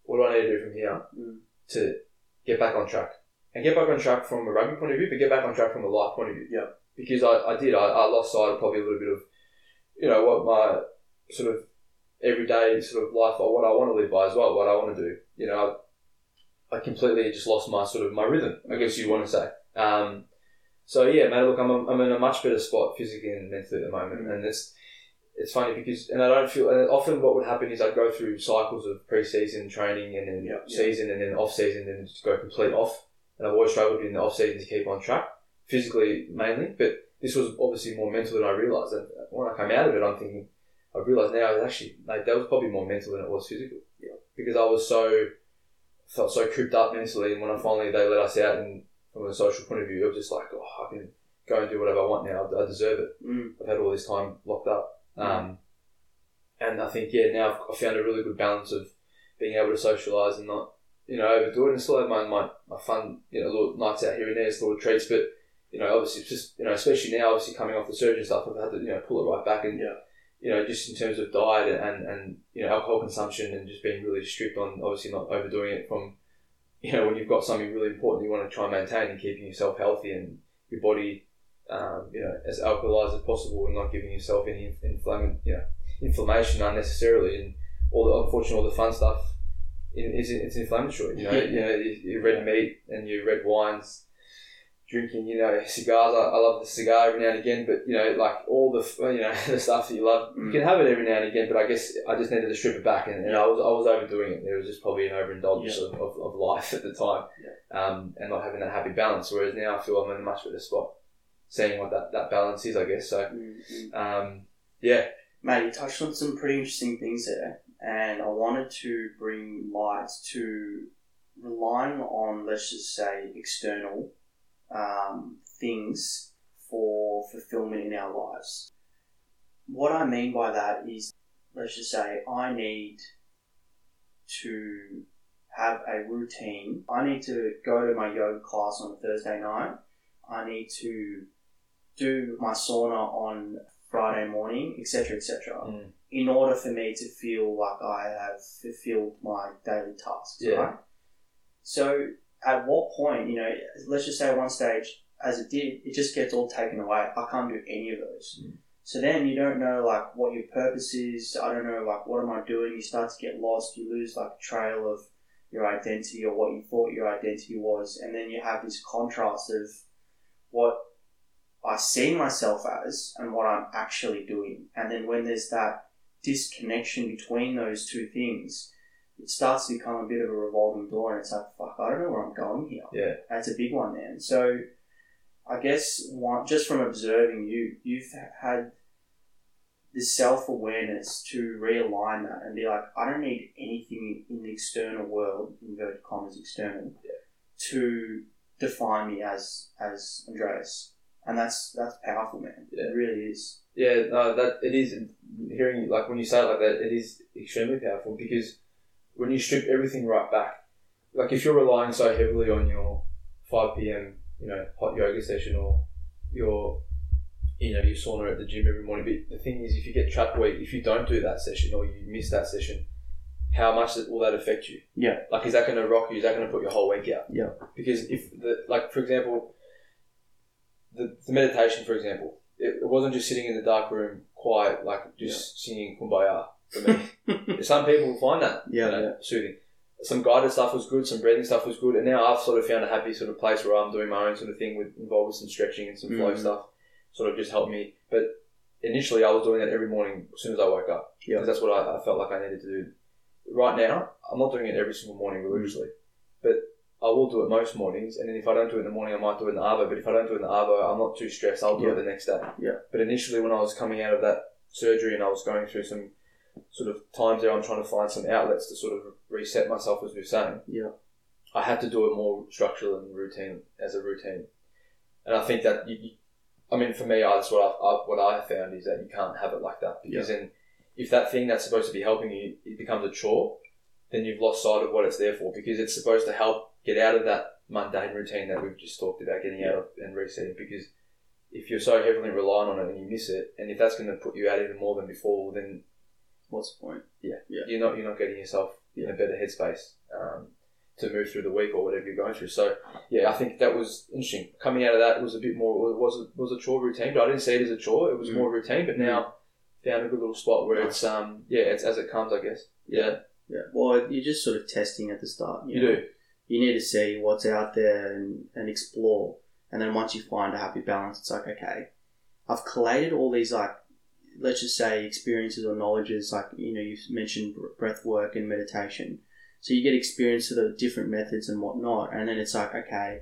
what do I need to do from here Mm. to get back on track? And get back on track from a rugby point of view, but get back on track from a life point of view. Yeah. Because I, I did, I, I lost sight of probably a little bit of, you know, what my sort of everyday sort of life or what I want to live by as well, what I want to do. You know, I, I completely just lost my sort of my rhythm, I guess you want to say. Um, so yeah, mate, look, I'm, I'm in a much better spot physically and mentally at the moment, Mm. and it's it's funny because and I don't feel and often what would happen is I'd go through cycles of pre-season training and then Yeah, yeah. season and then off season and then just go complete off, and I've always struggled in the off season to keep on track physically mainly, but this was obviously more mental than I realised, and when I came out of it, I'm thinking I've realised now it was actually like that was probably more mental than it was physical, Yeah. because I was so felt so cooped up mentally, and when I finally they let us out and from a social point of view, it was just like, oh, I can go and do whatever I want now. I deserve it. Mm. I've had all this time locked up. Um, and I think, yeah, now I've, I've found a really good balance of being able to socialise and not, you know, overdo it and still have my, my, my fun, you know, little nights out here and there, little treats. But, you know, obviously, it's just, you know, especially now, obviously coming off the surgery and stuff, I've had to, you know, pull it right back and, Yeah. you know, just in terms of diet and, and, you know, alcohol consumption and just being really strict on obviously not overdoing it from, you know, when you've got something really important you want to try and maintain and keeping yourself healthy and your body, um, you know, as alkalized as possible and not giving yourself any inflammation, you know, inflammation unnecessarily and all the, unfortunately, all the fun stuff is it's inflammatory. You know, you know, your your red meat and your red wines, drinking, you know, cigars. I, I love the cigar every now and again, but you know, like all the you know the stuff that you love, you can have it every now and again. But I guess I just needed to strip it back, and, and I was I was overdoing it. There was just probably an overindulgence Yeah. of, of, of life at the time, um, and not having that happy balance. Whereas now I feel I'm in a much better spot, seeing what that, that balance is. I guess so. Mm. Mm. Um, yeah, Mate, you touched on some pretty interesting things there, and I wanted to bring light to relying on, let's just say, external um, things for fulfillment in our lives. What I mean by that is, let's just say, I need to have a routine. I need to go to my yoga class on a Thursday night. I need to do my sauna on Friday morning, etc., etc. Mm. In order for me to feel like I have fulfilled my daily tasks, Yeah. right? So, at what point, you know, let's just say at one stage, as it did, it just gets all taken away. I can't do any of those. Mm. So then you don't know like what your purpose is. I don't know like what am I doing. You start to get lost. You lose like a trail of your identity or what you thought your identity was, and then you have this contrast of what I see myself as and what I'm actually doing. And then when there's that disconnection between those two things, it starts to become a bit of a revolving door, and it's like, fuck, I don't know where I'm going here. Yeah. That's a big one, man. So, I guess one, just from observing you, you've had this self awareness to realign that and be like, I don't need anything in the external world, inverted commas, external, to define me as as Andreas. And that's that's powerful, man. Yeah. It really is. Yeah, no, that it is. Hearing you- like when you say it like that, it is extremely powerful because when you strip everything right back, like if you're relying so heavily on your five p.m. you know hot yoga session or your you know your sauna at the gym every morning, but the thing is, if you get trapped where if you don't do that session or you miss that session, how much will that affect you? Yeah. Like, is that going to rock you? Is that going to put your whole week out? Yeah. Because if the like, for example, the, the meditation, for example, it, it wasn't just sitting in the dark room, quiet, like just singing kumbaya for me. some people find that Yeah, you know, yeah. soothing. Some guided stuff was good, some breathing stuff was good, and now I've sort of found a happy sort of place where I'm doing my own sort of thing with involved with some stretching and some flow Mhm. stuff, sort of just helped me. But initially, I was doing that every morning as soon as I woke up Yeah. because that's what I, I felt like I needed to do. Right now, I'm not doing it every single morning religiously, but I will do it most mornings. And then if I don't do it in the morning, I might do it in the arvo. But if I don't do it in the arvo, I'm not too stressed. I'll do Yeah. it the next day. Yeah. But initially, when I was coming out of that surgery and I was going through some sort of times there, I'm trying to find some outlets to sort of reset myself, as we're saying. Yeah. I had to do it more structural and routine as a routine. And I think that you, you I mean, for me, I, that's what I, I what I found is that you can't have it like that because then if that thing that's supposed to be helping you it becomes a chore, then you've lost sight of what it's there for because it's supposed to help get out of that mundane routine that we've just talked about getting out of and resetting. Because if you're so heavily relying on it and you miss it, and if that's going to put you out even more than before, then What's the point? Yeah, yeah. you're not you're not getting yourself in a better headspace um, to move through the week or whatever you're going through. So yeah, I think that was interesting. Coming out of that, it was a bit more it was a, was a chore routine, but I didn't see it as a chore. It was Mm. more routine. But now found a good little spot where it's um yeah it's as it comes, I guess. Yeah, Yeah. Well, you're just sort of testing at the start. you know? do. You need to see what's out there and, and explore. And then once you find a happy balance, it's like, okay, I've collated all these, like, let's just say experiences or knowledges, like, you know, you've mentioned breath work and meditation. So you get experience of the different methods and whatnot. And then it's like, okay,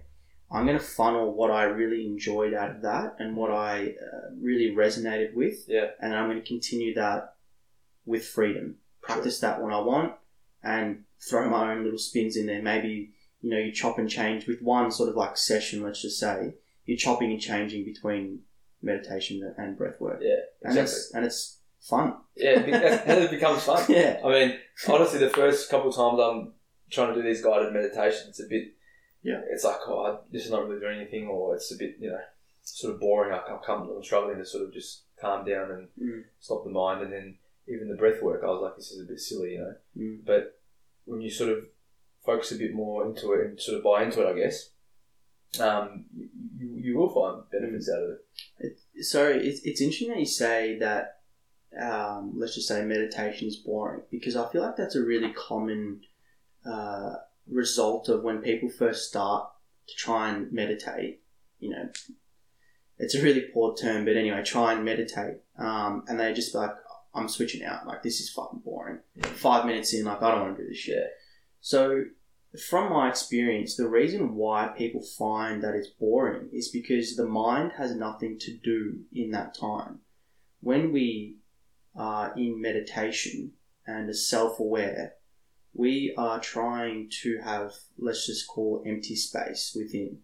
I'm going to funnel what I really enjoyed out of that and what I uh, really resonated with. Yeah. And I'm going to continue that with freedom. Practice that when I want and throw my own little spins in there. Maybe, you know, you chop and change with one sort of like session, let's just say, you're chopping and changing between meditation and breath work. Yeah, And exactly. it's, and it's fun. Yeah, it that's- it becomes fun. yeah. I mean, honestly, the first couple of times I'm trying to do these guided meditations, it's a bit, Yeah. It's like, oh, I- this is not really doing anything, or it's a bit, you know, sort of boring. I come, come I'm struggling to sort of just calm down and Mm. stop the mind, and then even the breath work, I was like, this is a bit silly, you know. Mm. But when you sort of focus a bit more into it and sort of buy into it, I guess, um, you, you, will find benefits out of it. So it's, it's interesting that you say that, um, let's just say meditation is boring because I feel like that's a really common uh, result of when people first start to try and meditate. You know, it's a really poor term, but anyway, try and meditate. Um, and they just like, I'm switching out. Like, this is fucking boring. Five minutes in, like, I don't want to do this shit. Yeah. So, from my experience, the reason why people find that it's boring is because the mind has nothing to do in that time. When we are in meditation and are self aware, we are trying to have, let's just call empty space within.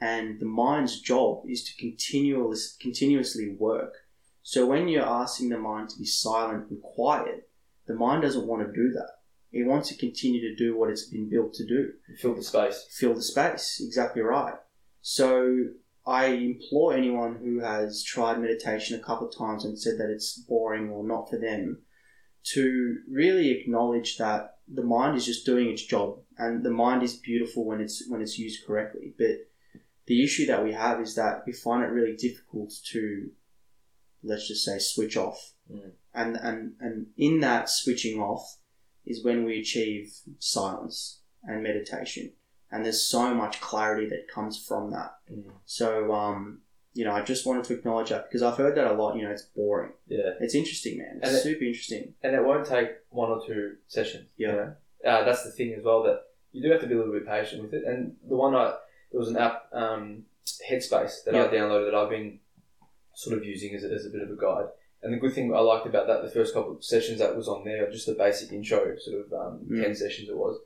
And the mind's job is to continuous, continuously work. So when you're asking the mind to be silent and quiet, the mind doesn't want to do that. It wants to continue to do what it's been built to do fill the space. fill the space. Exactly right. So I implore anyone who has tried meditation a couple of times and said that it's boring or not for them to really acknowledge that the mind is just doing its job and the mind is beautiful when it's when it's used correctly. But the issue that we have is that we find it really difficult to let's just say switch off. Mm. And and and in that switching off is when we achieve silence and meditation and there's so much clarity that comes from that. So, um, you know, I just wanted to acknowledge that because I've heard that a lot. You know, it's boring. Yeah. It's interesting, man. It's it- super interesting. and it won't take one or two sessions. Yeah. You know? uh, that's the thing as well that you do have to be a little bit patient with it. And the one I there was an app, um, Headspace, that I downloaded that I've been sort of using as a, as a bit of a guide. And the good thing I liked about that, the first couple of sessions that was on there, just the basic intro, sort of um, Mm. ten sessions it was.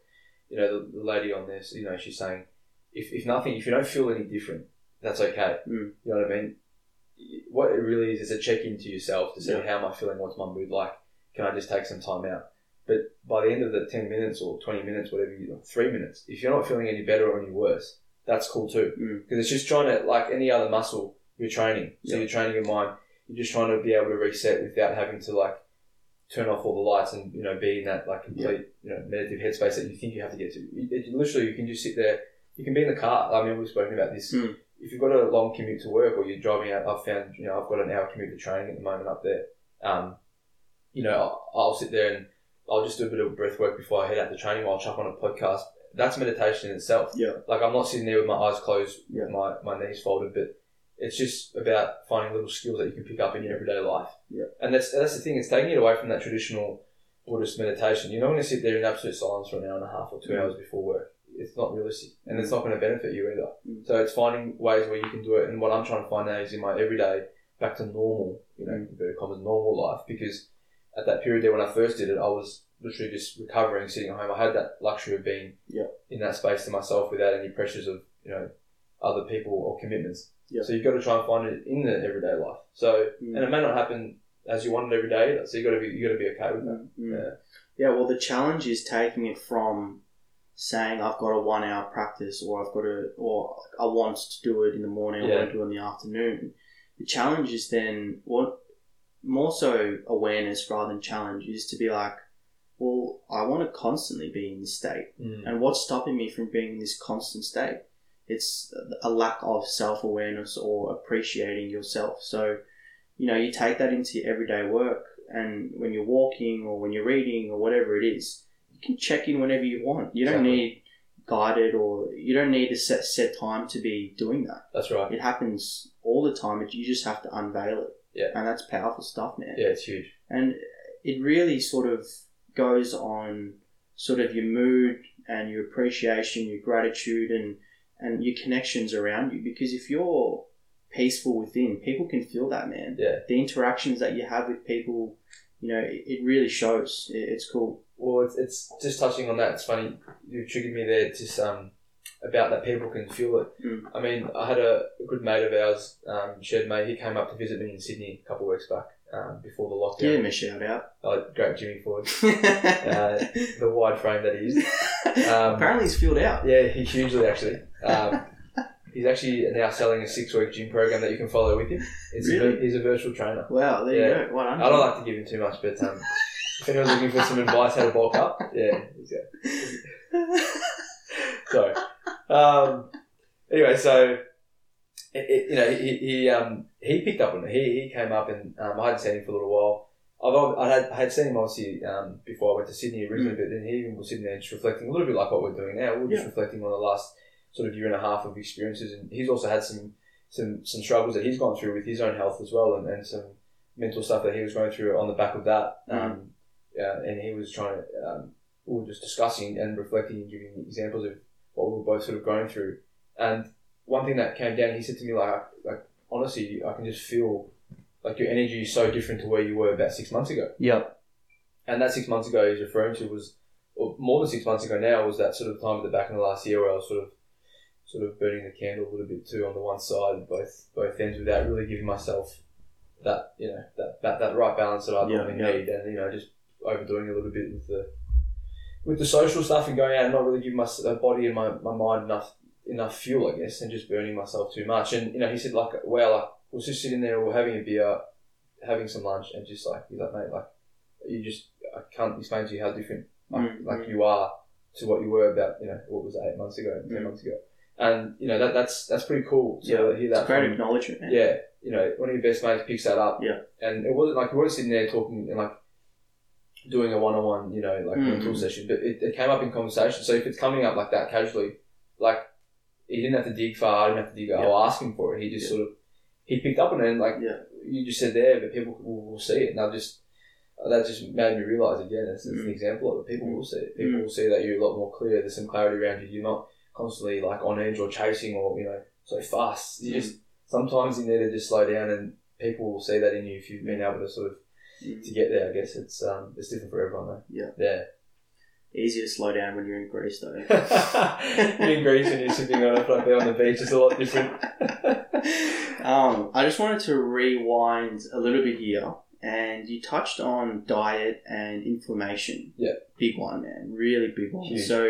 You know, the, the lady on this, you know, she's saying, if, if nothing, if you don't feel any different, that's okay. Mm. You know what I mean? What it really is is a check in to yourself to say, Yeah. how am I feeling? What's my mood like? Can I just take some time out? But by the end of the 10 minutes or 20 minutes, whatever you do, three minutes, if you're not feeling any better or any worse, that's cool too. Mm. Because it's just trying to, like any other muscle, you're training. So Yeah. you're training your mind. You're just trying to be able to reset without having to like turn off all the lights and, you know, be in that like complete, you know, meditative headspace that you think you have to get to. It, it- literally, you can just sit there. You can be in the car. I mean, we've spoken about this. Mm. If you've got a long commute to work or you're driving out, I've found, you know, I've got an hour commute to training at the moment up there. Um, you know, I'll, I'll sit there and I'll just do a bit of breath work before I head out to training. I'll chuck on a podcast. That's meditation in itself. Yeah. Like I'm not sitting there with my eyes closed, Yeah. my, my knees folded, but it's just about finding little skills that you can pick up in your everyday life. Yeah. And that's that's the thing. It's taking it away from that traditional Buddhist meditation. You're not going to sit there in absolute silence for an hour and a half or two Mm. hours before work. It's not realistic, and it's not going to benefit you either. Mm. So it's finding ways where you can do it. And what I'm trying to find now is in my everyday back to normal, you know, Mm. inverted commas, normal life. Because at that period there when I first did it, I was literally just recovering, sitting at home. I had that luxury of being Yeah. in that space to myself without any pressures of you know other people or commitments. Yeah. So you've got to try and find it in the everyday life. So Mm. and it may not happen as you want it every day. So you got to be you got to be okay with that. Mm. Yeah. Yeah, well, the challenge is taking it from saying I've got a one hour practice or I've got a, or I want to do it in the morning or I want to do it in the afternoon. The challenge is then, what more so awareness rather than challenge is to be like, well, I want to constantly be in this state. Mm. And what's stopping me from being in this constant state? It's a lack of self awareness or appreciating yourself. So, you know, you take that into your everyday work, and when you're walking or when you're reading or whatever it is, you can check in whenever you want. You don't Exactly. need guided or you don't need a set set time to be doing that. That's right. It happens all the time. It, you just have to unveil it. Yeah. and that's powerful stuff, man Yeah, it's huge. and it really sort of goes on sort of your mood and your appreciation your gratitude and and your connections around you because if you're peaceful within people can feel that man Yeah. the interactions that you have with people you know it, it really shows It- it's cool Well, it's, it's just touching on that. It's funny you triggered me there. Just um about that people can feel it. Mm. I mean, I had a, good mate of ours, um, shared mate. He came up to visit me in Sydney a couple of weeks back um, before the give lockdown. him a shout out Oh, great Jimmy Ford, uh, the wide frame that he is. Um, apparently he's filled out Yeah, he hugely actually. Um, he's actually now selling a six week gym program that you can follow with him. It's Really? vir- he's a virtual trainer. wow there Yeah. you go well I don't like to give him too much, but um, if anyone's looking for some advice how to bulk up, yeah, he's got. So, um, anyway, so it, it, you know he, he um he picked up on it. He he came up and um, I hadn't seen him for a little while. I've I had I had seen him obviously um, before I went to Sydney originally, but then he even was sitting there just reflecting a little bit like what we're doing now. We're just Yeah. reflecting on the last sort of year and a half of experiences, and he's also had some some some struggles that he's gone through with his own health as well, and, and some mental stuff that he was going through on the back of that. Um, yeah, and he was trying to um, we were just discussing and reflecting and giving examples of what we were both sort of going through. And one thing that came down, he said to me like, like honestly, I can just feel like your energy is so different to where you were about six months ago. Yeah. And that six months ago he's referring to was, or more than six months ago now, was that sort of time at the back in the last year where I was sort of, sort of burning the candle a little bit too on the one side, both both ends, without really giving myself that you know that that, that right balance that I Yeah, normally yeah. need, and you know just overdoing a little bit with the with the social stuff and going out and not really giving my body and my, my mind enough enough fuel, I guess, and just burning myself too much. And you know, he said like, well, like we're just sitting there, we're having a beer, having some lunch, and just like he's like, mate, like you just I can't explain to you how different like, Mm, like mm. you are to what you were about you know what was it, eight months ago, ten Mm. months ago, and you know that that's that's pretty cool to yeah hear it's that. great from- acknowledgement man yeah, you know, one of your best mates picks that up. Yeah. And it wasn't like we weren't sitting there talking and like doing a one on one, you know, like Mm. mental session, but it, it came up in conversation. So if it's coming up like that casually, like he didn't have to dig far, I didn't have to dig, Yeah. I'll ask him for it. He just Yeah. sort of, he picked up on it and like Yeah. you just said there, but people will, will see it. And I've just, that just made me realise again, it's, it's an Mm. example of it. People Mm. will see it. People Mm. will see that you're a lot more clear. There's some clarity around you. You're not constantly like on edge or chasing or, you know, so fast. You Mm. just, sometimes you need to just slow down and people will see that in you if you've been able to sort of to get there. I guess it's um it's different for everyone though. Yeah. Yeah. easier to slow down when you're in Greece though in Greece and you're sitting on a flat there on the beach is a lot different. um, I just wanted to rewind a little bit here, and you touched on diet and inflammation. Yeah. big one, man, really big one. Huge. So,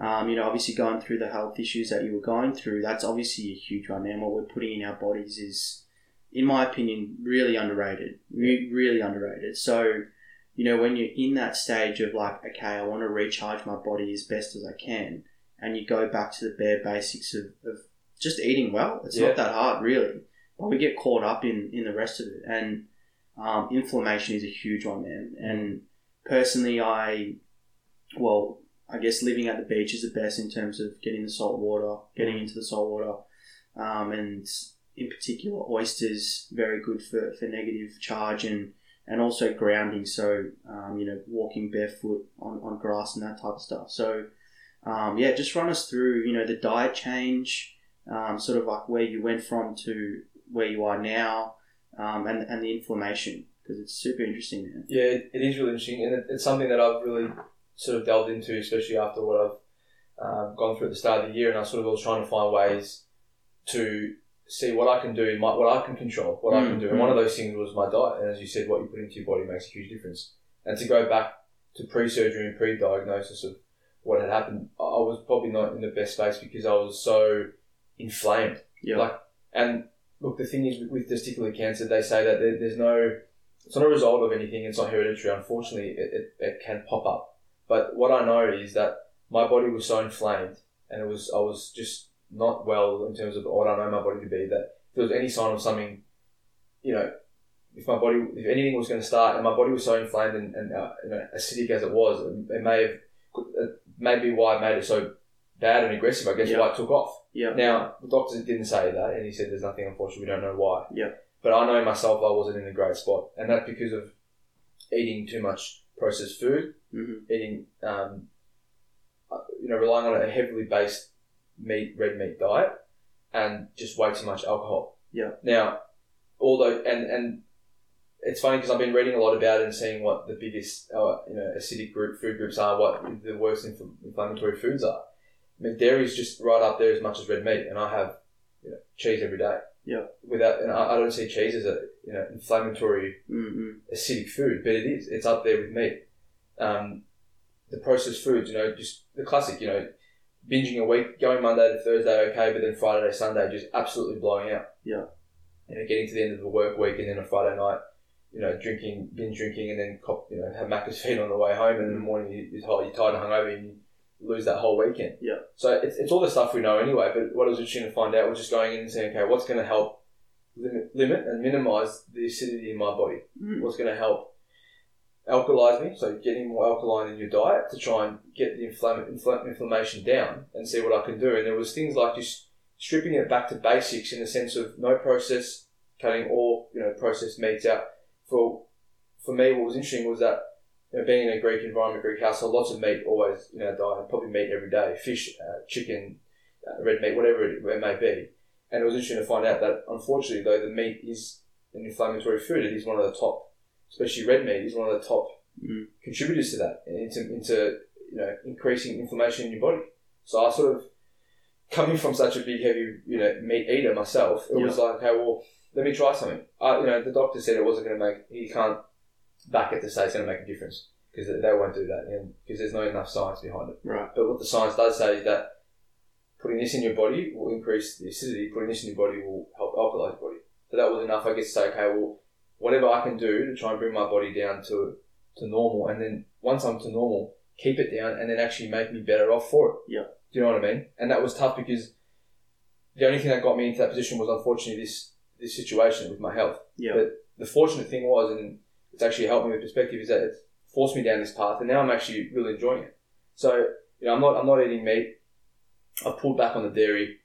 um, you know, obviously going through the health issues that you were going through, that's obviously a huge one. And what we're putting in our bodies is, in my opinion, really underrated. Re- really underrated. So. You know, when you're in that stage of like, okay, I want to recharge my body as best as I can, and you go back to the bare basics of, of just eating well. It's Yeah. not that hard, really. But we get caught up in, in the rest of it. And um, inflammation is a huge one, man. And personally, I, well, I guess living at the beach is the best in terms of getting the salt water, getting into the salt water. Um, and in particular, oysters, very good for, for negative charge and, and also grounding. So, um, you know, walking barefoot on, on grass and that type of stuff. So, um, yeah, just run us through, you know, the diet change, um, sort of like where you went from to where you are now, um, and, and the inflammation, because it's super interesting, man. Yeah, it, it is really interesting, and it's something that I've really sort of delved into, especially after what I've um, gone through at the start of the year, and I sort of was trying to find ways to see what I can do, my, what I can control, what I can Mm, do. And one of those things was my diet. And as you said, what you put into your body makes a huge difference. And to go back to pre-surgery and pre-diagnosis of what had happened, I I was probably not in the best space because I was so inflamed. Yeah. Like, and look, the thing is with testicular cancer, they say that there, there's no, it's not a result of anything. It's not hereditary. Unfortunately, it, it, it can pop up. But what I know is that my body was so inflamed, and it was I was just not well in terms of what I know my body to be. That if there was any sign of something, you know, if my body, if anything was going to start, and my body was so inflamed and, and uh, you know, acidic as it was, it may have, it may be why it made it so bad and aggressive. I guess Yeah. why it took off. Yeah. Now the doctor didn't say that, and he said there's nothing. Unfortunately, we don't know why. Yeah. But I know myself, I wasn't in a great spot, and that's because of eating too much processed food, Mhm. eating, um, uh, you know, relying on a heavily based meat, red meat diet, and just way too much alcohol. Yeah. Now, although, and and it's funny because I've been reading a lot about it and seeing what the biggest, uh, you know, acidic group food groups are, what the worst infl- inflammatory foods are. I mean, dairy is just right up there as much as red meat, and I have, you know, cheese every day. Yeah. Without, and I, I don't see cheese as a, you know, inflammatory Mm-mm. acidic food, but it is. It's up there with meat. Um, the processed foods, you know, just the classic, you know, binging a week, going Monday to Thursday, okay, but then Friday to Sunday, just absolutely blowing out. Yeah. You know, getting to the end of the work week and then a Friday night, you know, drinking, binge drinking, and then cop, you know, have Macca's feed on the way home, and in the morning you, you're tired, you're tired and hungover, and you lose that whole weekend. Yeah. So it's, it's all the stuff we know anyway. But what I was interesting to find out was just going in and saying, okay, what's going to help limit, limit and minimize the acidity in my body? Mm. what's going to help alkalize me, so getting more alkaline in your diet to try and get the infl- inflammation down and see what I can do. And there was things like just stripping it back to basics in the sense of no process, cutting all you know processed meats out. For for me, what was interesting was that you know, being in a Greek environment, Greek household, lots of meat always in our diet, probably meat every day, fish, uh, chicken, uh, red meat, whatever it, it may be. And it was interesting to find out that unfortunately, though the meat is an inflammatory food, it is one of the top especially red meat, is one of the top Mm. contributors to that, into, into you know increasing inflammation in your body. So I sort of coming from such a big heavy you know meat eater myself, it was like okay, well let me try something. I, you know the doctor said it wasn't going to make. He can't back it to say it's going to make a difference because they won't do that, and because there's not enough science behind it. Right. But what the science does say is that putting this in your body will increase the acidity. Putting this in your body will help alkalize your body. So that was enough, I guess, to say, okay, well, whatever I can do to try and bring my body down to to normal, and then once I'm to normal, keep it down, and then actually make me better off for it. Yeah. Do you know what I mean? And that was tough because the only thing that got me into that position was unfortunately this this situation with my health. Yeah. But the fortunate thing was, and it's actually helped me with perspective, is that it's forced me down this path, and now I'm actually really enjoying it. So you know, I'm not I'm not eating meat. I've pulled back on the dairy.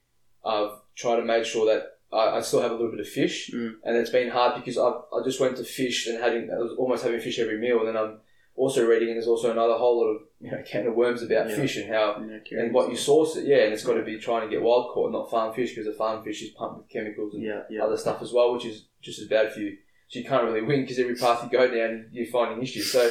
I've tried to make sure that I, I still have a little bit of fish, Mm. and it's been hard because I I just went to fish and having I was almost having fish every meal, and then I'm also reading, and there's also another whole lot of you know can of worms about Yeah. fish and how Okay. and what you source it, yeah, and it's got to be trying to get wild caught, not farm fish, because the farm fish is pumped with chemicals and Yeah. Yeah. other stuff as well, which is just as bad for you. So you can't really win because every path you go down, you're finding issues. So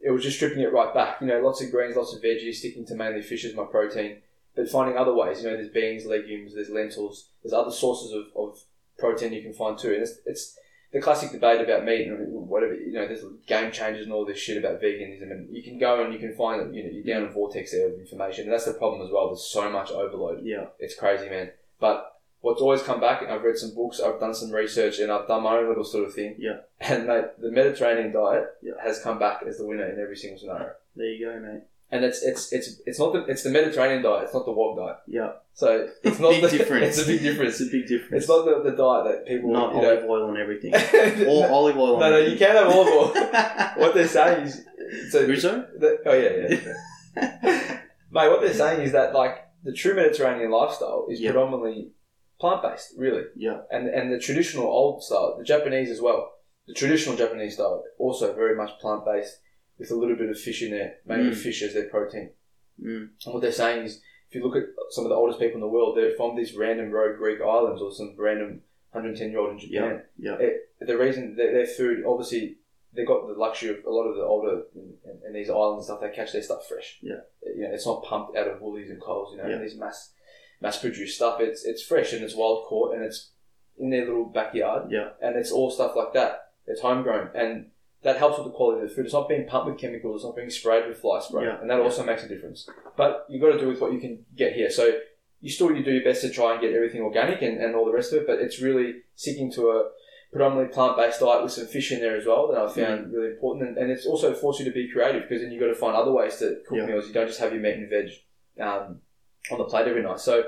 it was just stripping it right back. You know, lots of greens, lots of veggies, sticking to mainly fish as my protein, but finding other ways. You know, there's beans, legumes, there's lentils, there's other sources of, of protein you can find too. And it's, it's the classic debate about meat and whatever. You know, there's game changers and all this shit about veganism, and you can go and you can find that you know you're down a vortex there of information. And that's the problem as well. There's so much overload Yeah. it's crazy, man. But what's always come back, and I've read some books, I've done some research, and I've done my own little sort of thing. Yeah. And mate, the Mediterranean diet Yeah. has come back as the winner in every single scenario. There you go, mate. And it's it's it's it's not the it's the Mediterranean diet. It's not the wog diet. Yeah. So it's not Big the, difference. It's a big difference. It's a big difference. It's not the, the diet that people Not you olive oil on everything. know. or olive oil on no, no, you everything. can have olive oil. what they're saying is, so Rizzo? The, oh yeah, yeah. Mate, what they're saying is that like the true Mediterranean lifestyle is Yeah. predominantly plant based, really, Yeah. and and the traditional old style, the Japanese as well, the traditional Japanese style, also very much plant based with a little bit of fish in there, mainly Mm. fish as their protein. Mm. And what they're saying is, if you look at some of the oldest people in the world, they're from these random rogue Greek islands or some random 110 year old in Japan Yeah. the reason their, food, obviously, they got the luxury of a lot of the older in, in, in these islands and stuff. They catch their stuff fresh. Yeah. you know, it's not pumped out of Woolies and Coles. You know, Yeah. these mass mass produced stuff. It's it's fresh and it's wild caught and it's in their little backyard, Yeah. and it's all stuff like that. It's homegrown, and that helps with the quality of the food. It's not being pumped with chemicals. It's not being sprayed with fly spray, Yeah. and that Yeah. also makes a difference. But you've got to do with what you can get here. So you still you do your best to try and get everything organic and, and all the rest of it, but it's really sticking to a predominantly plant based diet with some fish in there as well that I found really important. And, and it's also forced you to be creative because then you've got to find other ways to cook Yeah. meals. You don't just have your meat and veg um, on the plate every night. So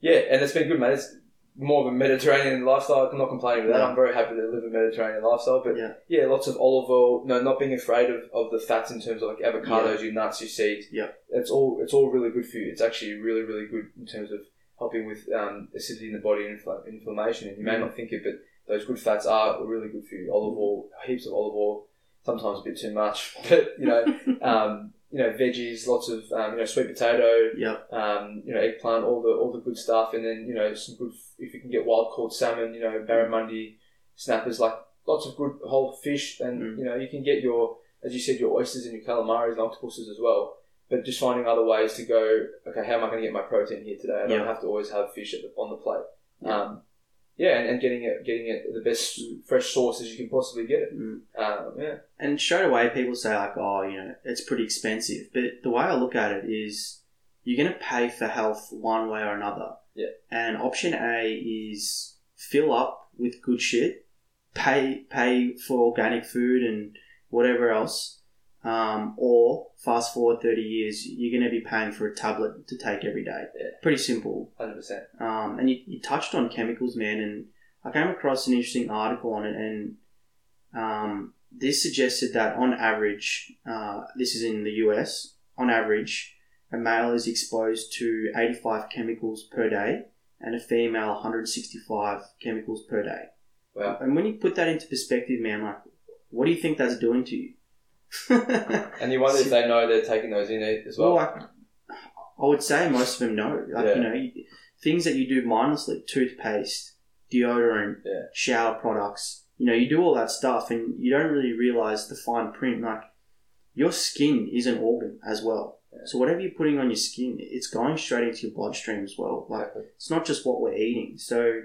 yeah, and it's been good, mate. It's more of a Mediterranean lifestyle. I'm not complaining with that. Yeah. I'm very happy to live a Mediterranean lifestyle. But Yeah. yeah, lots of olive oil. No, not being afraid of, of the fats in terms of like avocados, your nuts, your seeds. Yeah. it's all it's all really good for you. It's actually really really good in terms of helping with um, acidity in the body and infl- inflammation. And you may Mm. not think it, but those good fats are really good for you. Olive oil, heaps of olive oil, sometimes a bit too much, but you know, um, you know, veggies, lots of um, you know, sweet potato, Yeah. um, you know, eggplant, all the all the good stuff, and then you know, some good if you can get wild caught salmon, you know, barramundi, snappers, like lots of good whole fish, and Mm. you know, you can get your as you said, your oysters and your calamaris and octopuses as well. But just finding other ways to go. Okay, how am I going to get my protein here today? I don't Yeah. have to always have fish at the, on the plate. Yeah. Um, yeah, and, and getting it, getting it the best fresh source as you can possibly get it. Mm. Um, yeah, And straight away, people say like, "Oh, you know, it's pretty expensive." But the way I look at it is, you're going to pay for health one way or another. Yeah. And option A is fill up with good shit, pay pay for organic food and whatever else, um, or fast forward thirty years, you're going to be paying for a tablet to take every day. Yeah. Pretty simple. hundred percent. Um, and you, you touched on chemicals, man, and I came across an interesting article on it, and um, this suggested that on average, uh, this is in the US, on average, a male is exposed to 85 chemicals per day, and a female 165 chemicals per day. Wow. And when you put that into perspective, man, like, what do you think that's doing to you? And you wonder if they know they're taking those in as well. Well, I, I would say most of them know. Like, Yeah. you know, things that you do mindlessly, toothpaste, deodorant, Yeah. shower products, you know, you do all that stuff and you don't really realize the fine print. Like, your skin is an organ as well. Yeah. So whatever you're putting on your skin, it's going straight into your bloodstream as well. Like, it's not just what we're eating. So,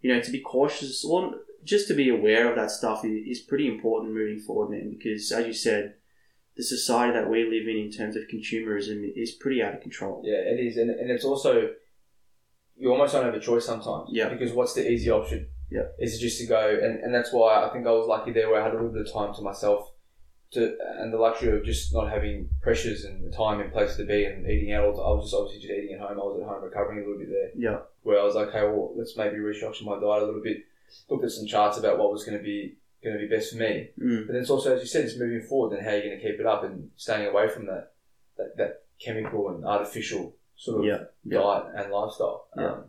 you know, to be cautious, well, just to be aware of that stuff is pretty important moving forward, man. Because as you said, the society that we live in, in terms of consumerism, is pretty out of control. Yeah, it is, and, and it's also you almost don't have a choice sometimes. Yeah. Because what's the easy option? Yeah. Is just to go, and, and that's why I think I was lucky there, where I had a little bit of time to myself, to and the luxury of just not having pressures and the time and place to be and eating out. I was just obviously just eating at home. I was at home recovering a little bit there. Yeah, where I was like, okay, well, let's maybe restructure my diet a little bit. Looked at some charts about what was going to be going to be best for me. mm. But then it's also, as you said, it's moving forward. Then how are you're going to keep it up and staying away from that that, that chemical and artificial sort of Yeah, yeah. diet and lifestyle. Yeah. Um,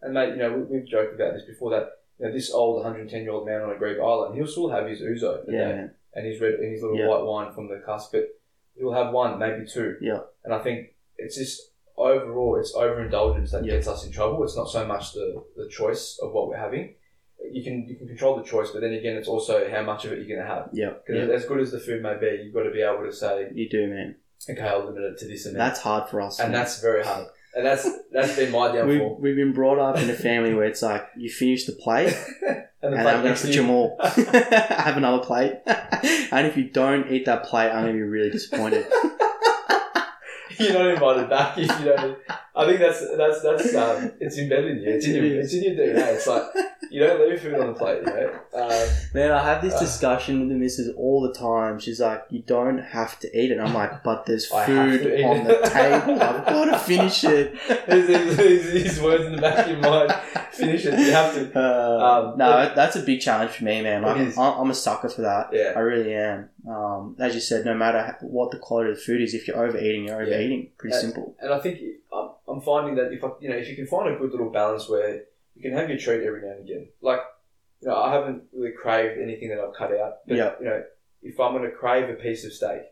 and mate, you know, we, we've joked about this before that. You know, this old 110 year old man on a Greek island, he'll still have his ouzo yeah, and his red and his little Yeah. white wine from the cask, but he'll have one, maybe two. Yeah. And I think it's just overall, it's overindulgence that Yeah. gets us in trouble. It's not so much the, the choice of what we're having. You can you can control the choice, but then again, it's also how much of it you're going to have. yeah, Because yeah. as good as the food may be, you've got to be able to say, You do, man. okay, I'll limit it to this amount. That's hard for us. and man. that's very hard. And that's that's been my we've, downfall. we've been brought up in a family where it's like you finish the plate and the and plate I'm going to put you- more. have another plate. and if you don't eat that plate, I'm going to be really disappointed. You're not invited back if you don't. I think that's that's that's um, it's embedded in you. It's in your It is. in your DNA. It's like you don't leave food on the plate. You know. Um, Man, I have this Uh. discussion with the missus all the time. She's like, "You don't have to eat it." I'm like, "But there's food on the table. I've got to finish it." these words in the back of your mind. Finish it. You have to. Uh, Um, no, that's a big challenge for me, man. It I'm, a sucker for that. Yeah. I really am. Um, as you said, no matter what the quality of the food is, if you're overeating, you're overeating. Pretty Uh, simple. And I think I'm, I'm finding that if I, you know if you can find a good little balance where you can have your treat every now and again, like you know I haven't really craved anything that I've cut out, but Yeah. you know if I'm going to crave a piece of steak,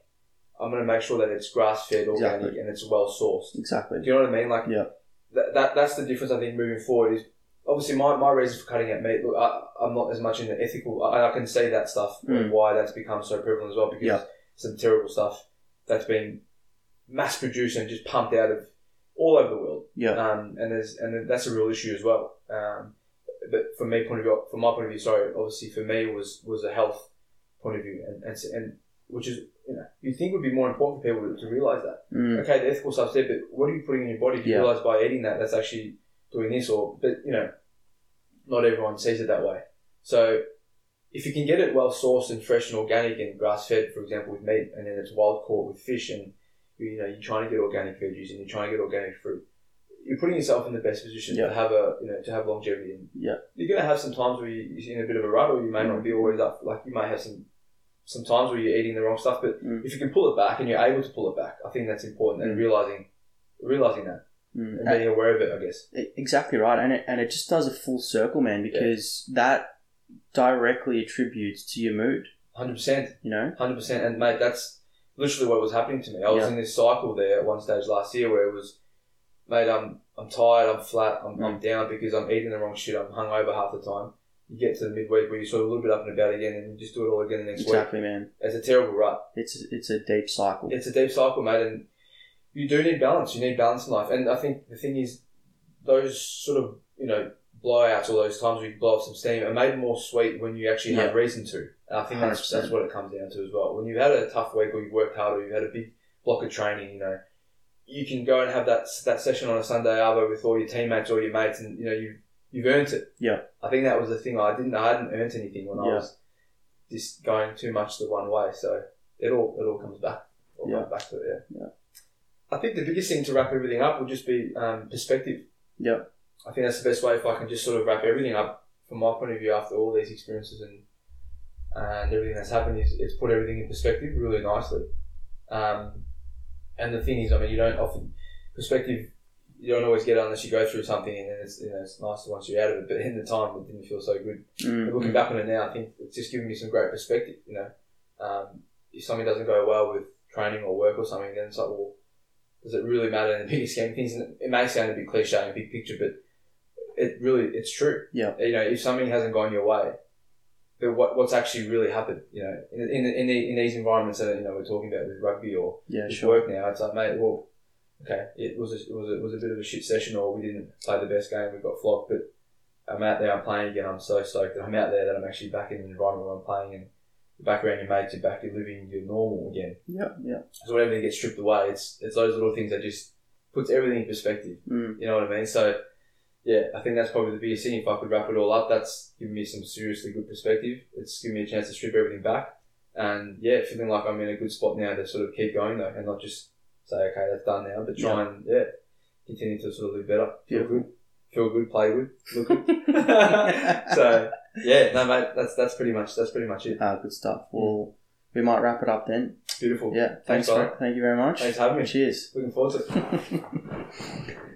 I'm going to make sure that it's grass fed, organic, Exactly. and it's well sourced. Exactly. Do you know what I mean? Like Yeah. that, that that's the difference I think moving forward is obviously my, my reason for cutting out meat. Look, I, I'm not as much in the ethical. I, I can see that stuff and Mm. why that's become so prevalent as well because Yeah. some terrible stuff that's been mass produced and just pumped out of all over the world. Yeah. Um, and there's and that's a real issue as well. Um, but from me point of view, from my point of view, sorry, obviously for me was was a health point of view, and and, and which is you know you think would be more important for people to, to realize that. Mm. Okay, the ethical stuff's there, but what are you putting in your body? Do you Yeah. realize by eating that that's actually doing this, or but you know, not everyone sees it that way. So if you can get it well sourced and fresh and organic and grass fed, for example, with meat, and then it's wild caught with fish, and you, know you're trying to get organic veggies and you're trying to get organic fruit, you're putting yourself in the best position Yeah. to have a you know to have longevity. And Yeah. you're gonna have some times where you- you're in a bit of a rut, or you may not be always up. Like you may have some some times where you're eating the wrong stuff, but Mm. if you can pull it back and you're able to pull it back, I think that's important. And Mm. realizing realizing that Mm. and being aware of it, I guess. Exactly right, and it and it just does a full circle, man, because that directly attributes to your mood. Hundred percent. You know, Hundred percent, and mate, that's literally what was happening to me. I was Yeah. in this cycle there at one stage last year where it was, mate, I'm I'm tired, I'm flat, I'm, I'm mm. down because I'm eating the wrong shit. I'm hungover half the time. You get to the midweek where you're sort of a little bit up and about again, and you just do it all again the next exactly, man. It's a terrible rut. It's it's a deep cycle. It's a deep cycle, mate, and you do need balance. You need balance in life, and I think the thing is, those sort of you know blowouts or those times where you blow off some steam are made more sweet when you actually have Yeah. reason to. And I think that's 100%. that's what it comes down to as well. When you've had a tough week or you've worked hard or you've had a big block of training, you know, you can go and have that that session on a Sunday arvo with all your teammates or your mates, and you know you've you've earned it. Yeah. I think that was the thing. I didn't I hadn't earned anything when I was just going too much the one way. So it all it all comes back. All Yeah. comes back to it. Yeah. Yeah. I think the biggest thing to wrap everything up would just be um, perspective. Yeah. I think that's the best way if I can just sort of wrap everything up from my point of view after all these experiences and and everything that's happened is it's put everything in perspective really nicely. Um, and the thing is, I mean, you don't often perspective. You don't always get it unless you go through something, and then it's you know it's nice once you're out of it. But in the time, it didn't feel so good. Mm, But looking back on it now, I think it's just given me some great perspective. You know, um, if something doesn't go well with training or work or something, then it's like, well, does it really matter in the bigger scheme of things? And it may sound a bit cliche in big picture, but it really it's true. Yeah. You know, if something hasn't gone your way, but what what's actually really happened? You know, in in in, the, in these environments that you know we're talking about with rugby or yeah, sure. work now, it's like, mate, well, okay, it was a, it was a, it was a bit of a shit session, or we didn't play the best game, we got flogged, but I'm out there, I'm playing again, I'm so stoked that I'm out there, that I'm actually back in the environment where I'm playing, and you're back around your mates, you're back, you're living your normal again. Yeah, yeah. So when everything gets stripped away, it's it's those little things that just puts everything in perspective. Mm, You know what I mean? So, yeah, I think that's probably the biggest thing. If I could wrap it all up, that's given me some seriously good perspective. It's given me a chance to strip everything back. And yeah, feeling like I'm in a good spot now to sort of keep going though and not just say, okay, that's done now, but try and, yeah, continue to sort of live better. Feel Beautiful. good. Feel good, play good, look good. so, yeah, no, mate, that's that's pretty much that's pretty much it. Ah, good stuff. Well, we might wrap it up then. Beautiful. Yeah, thanks, Thanks, for, thank you very much. Thanks for having me. Cheers. Looking forward to it.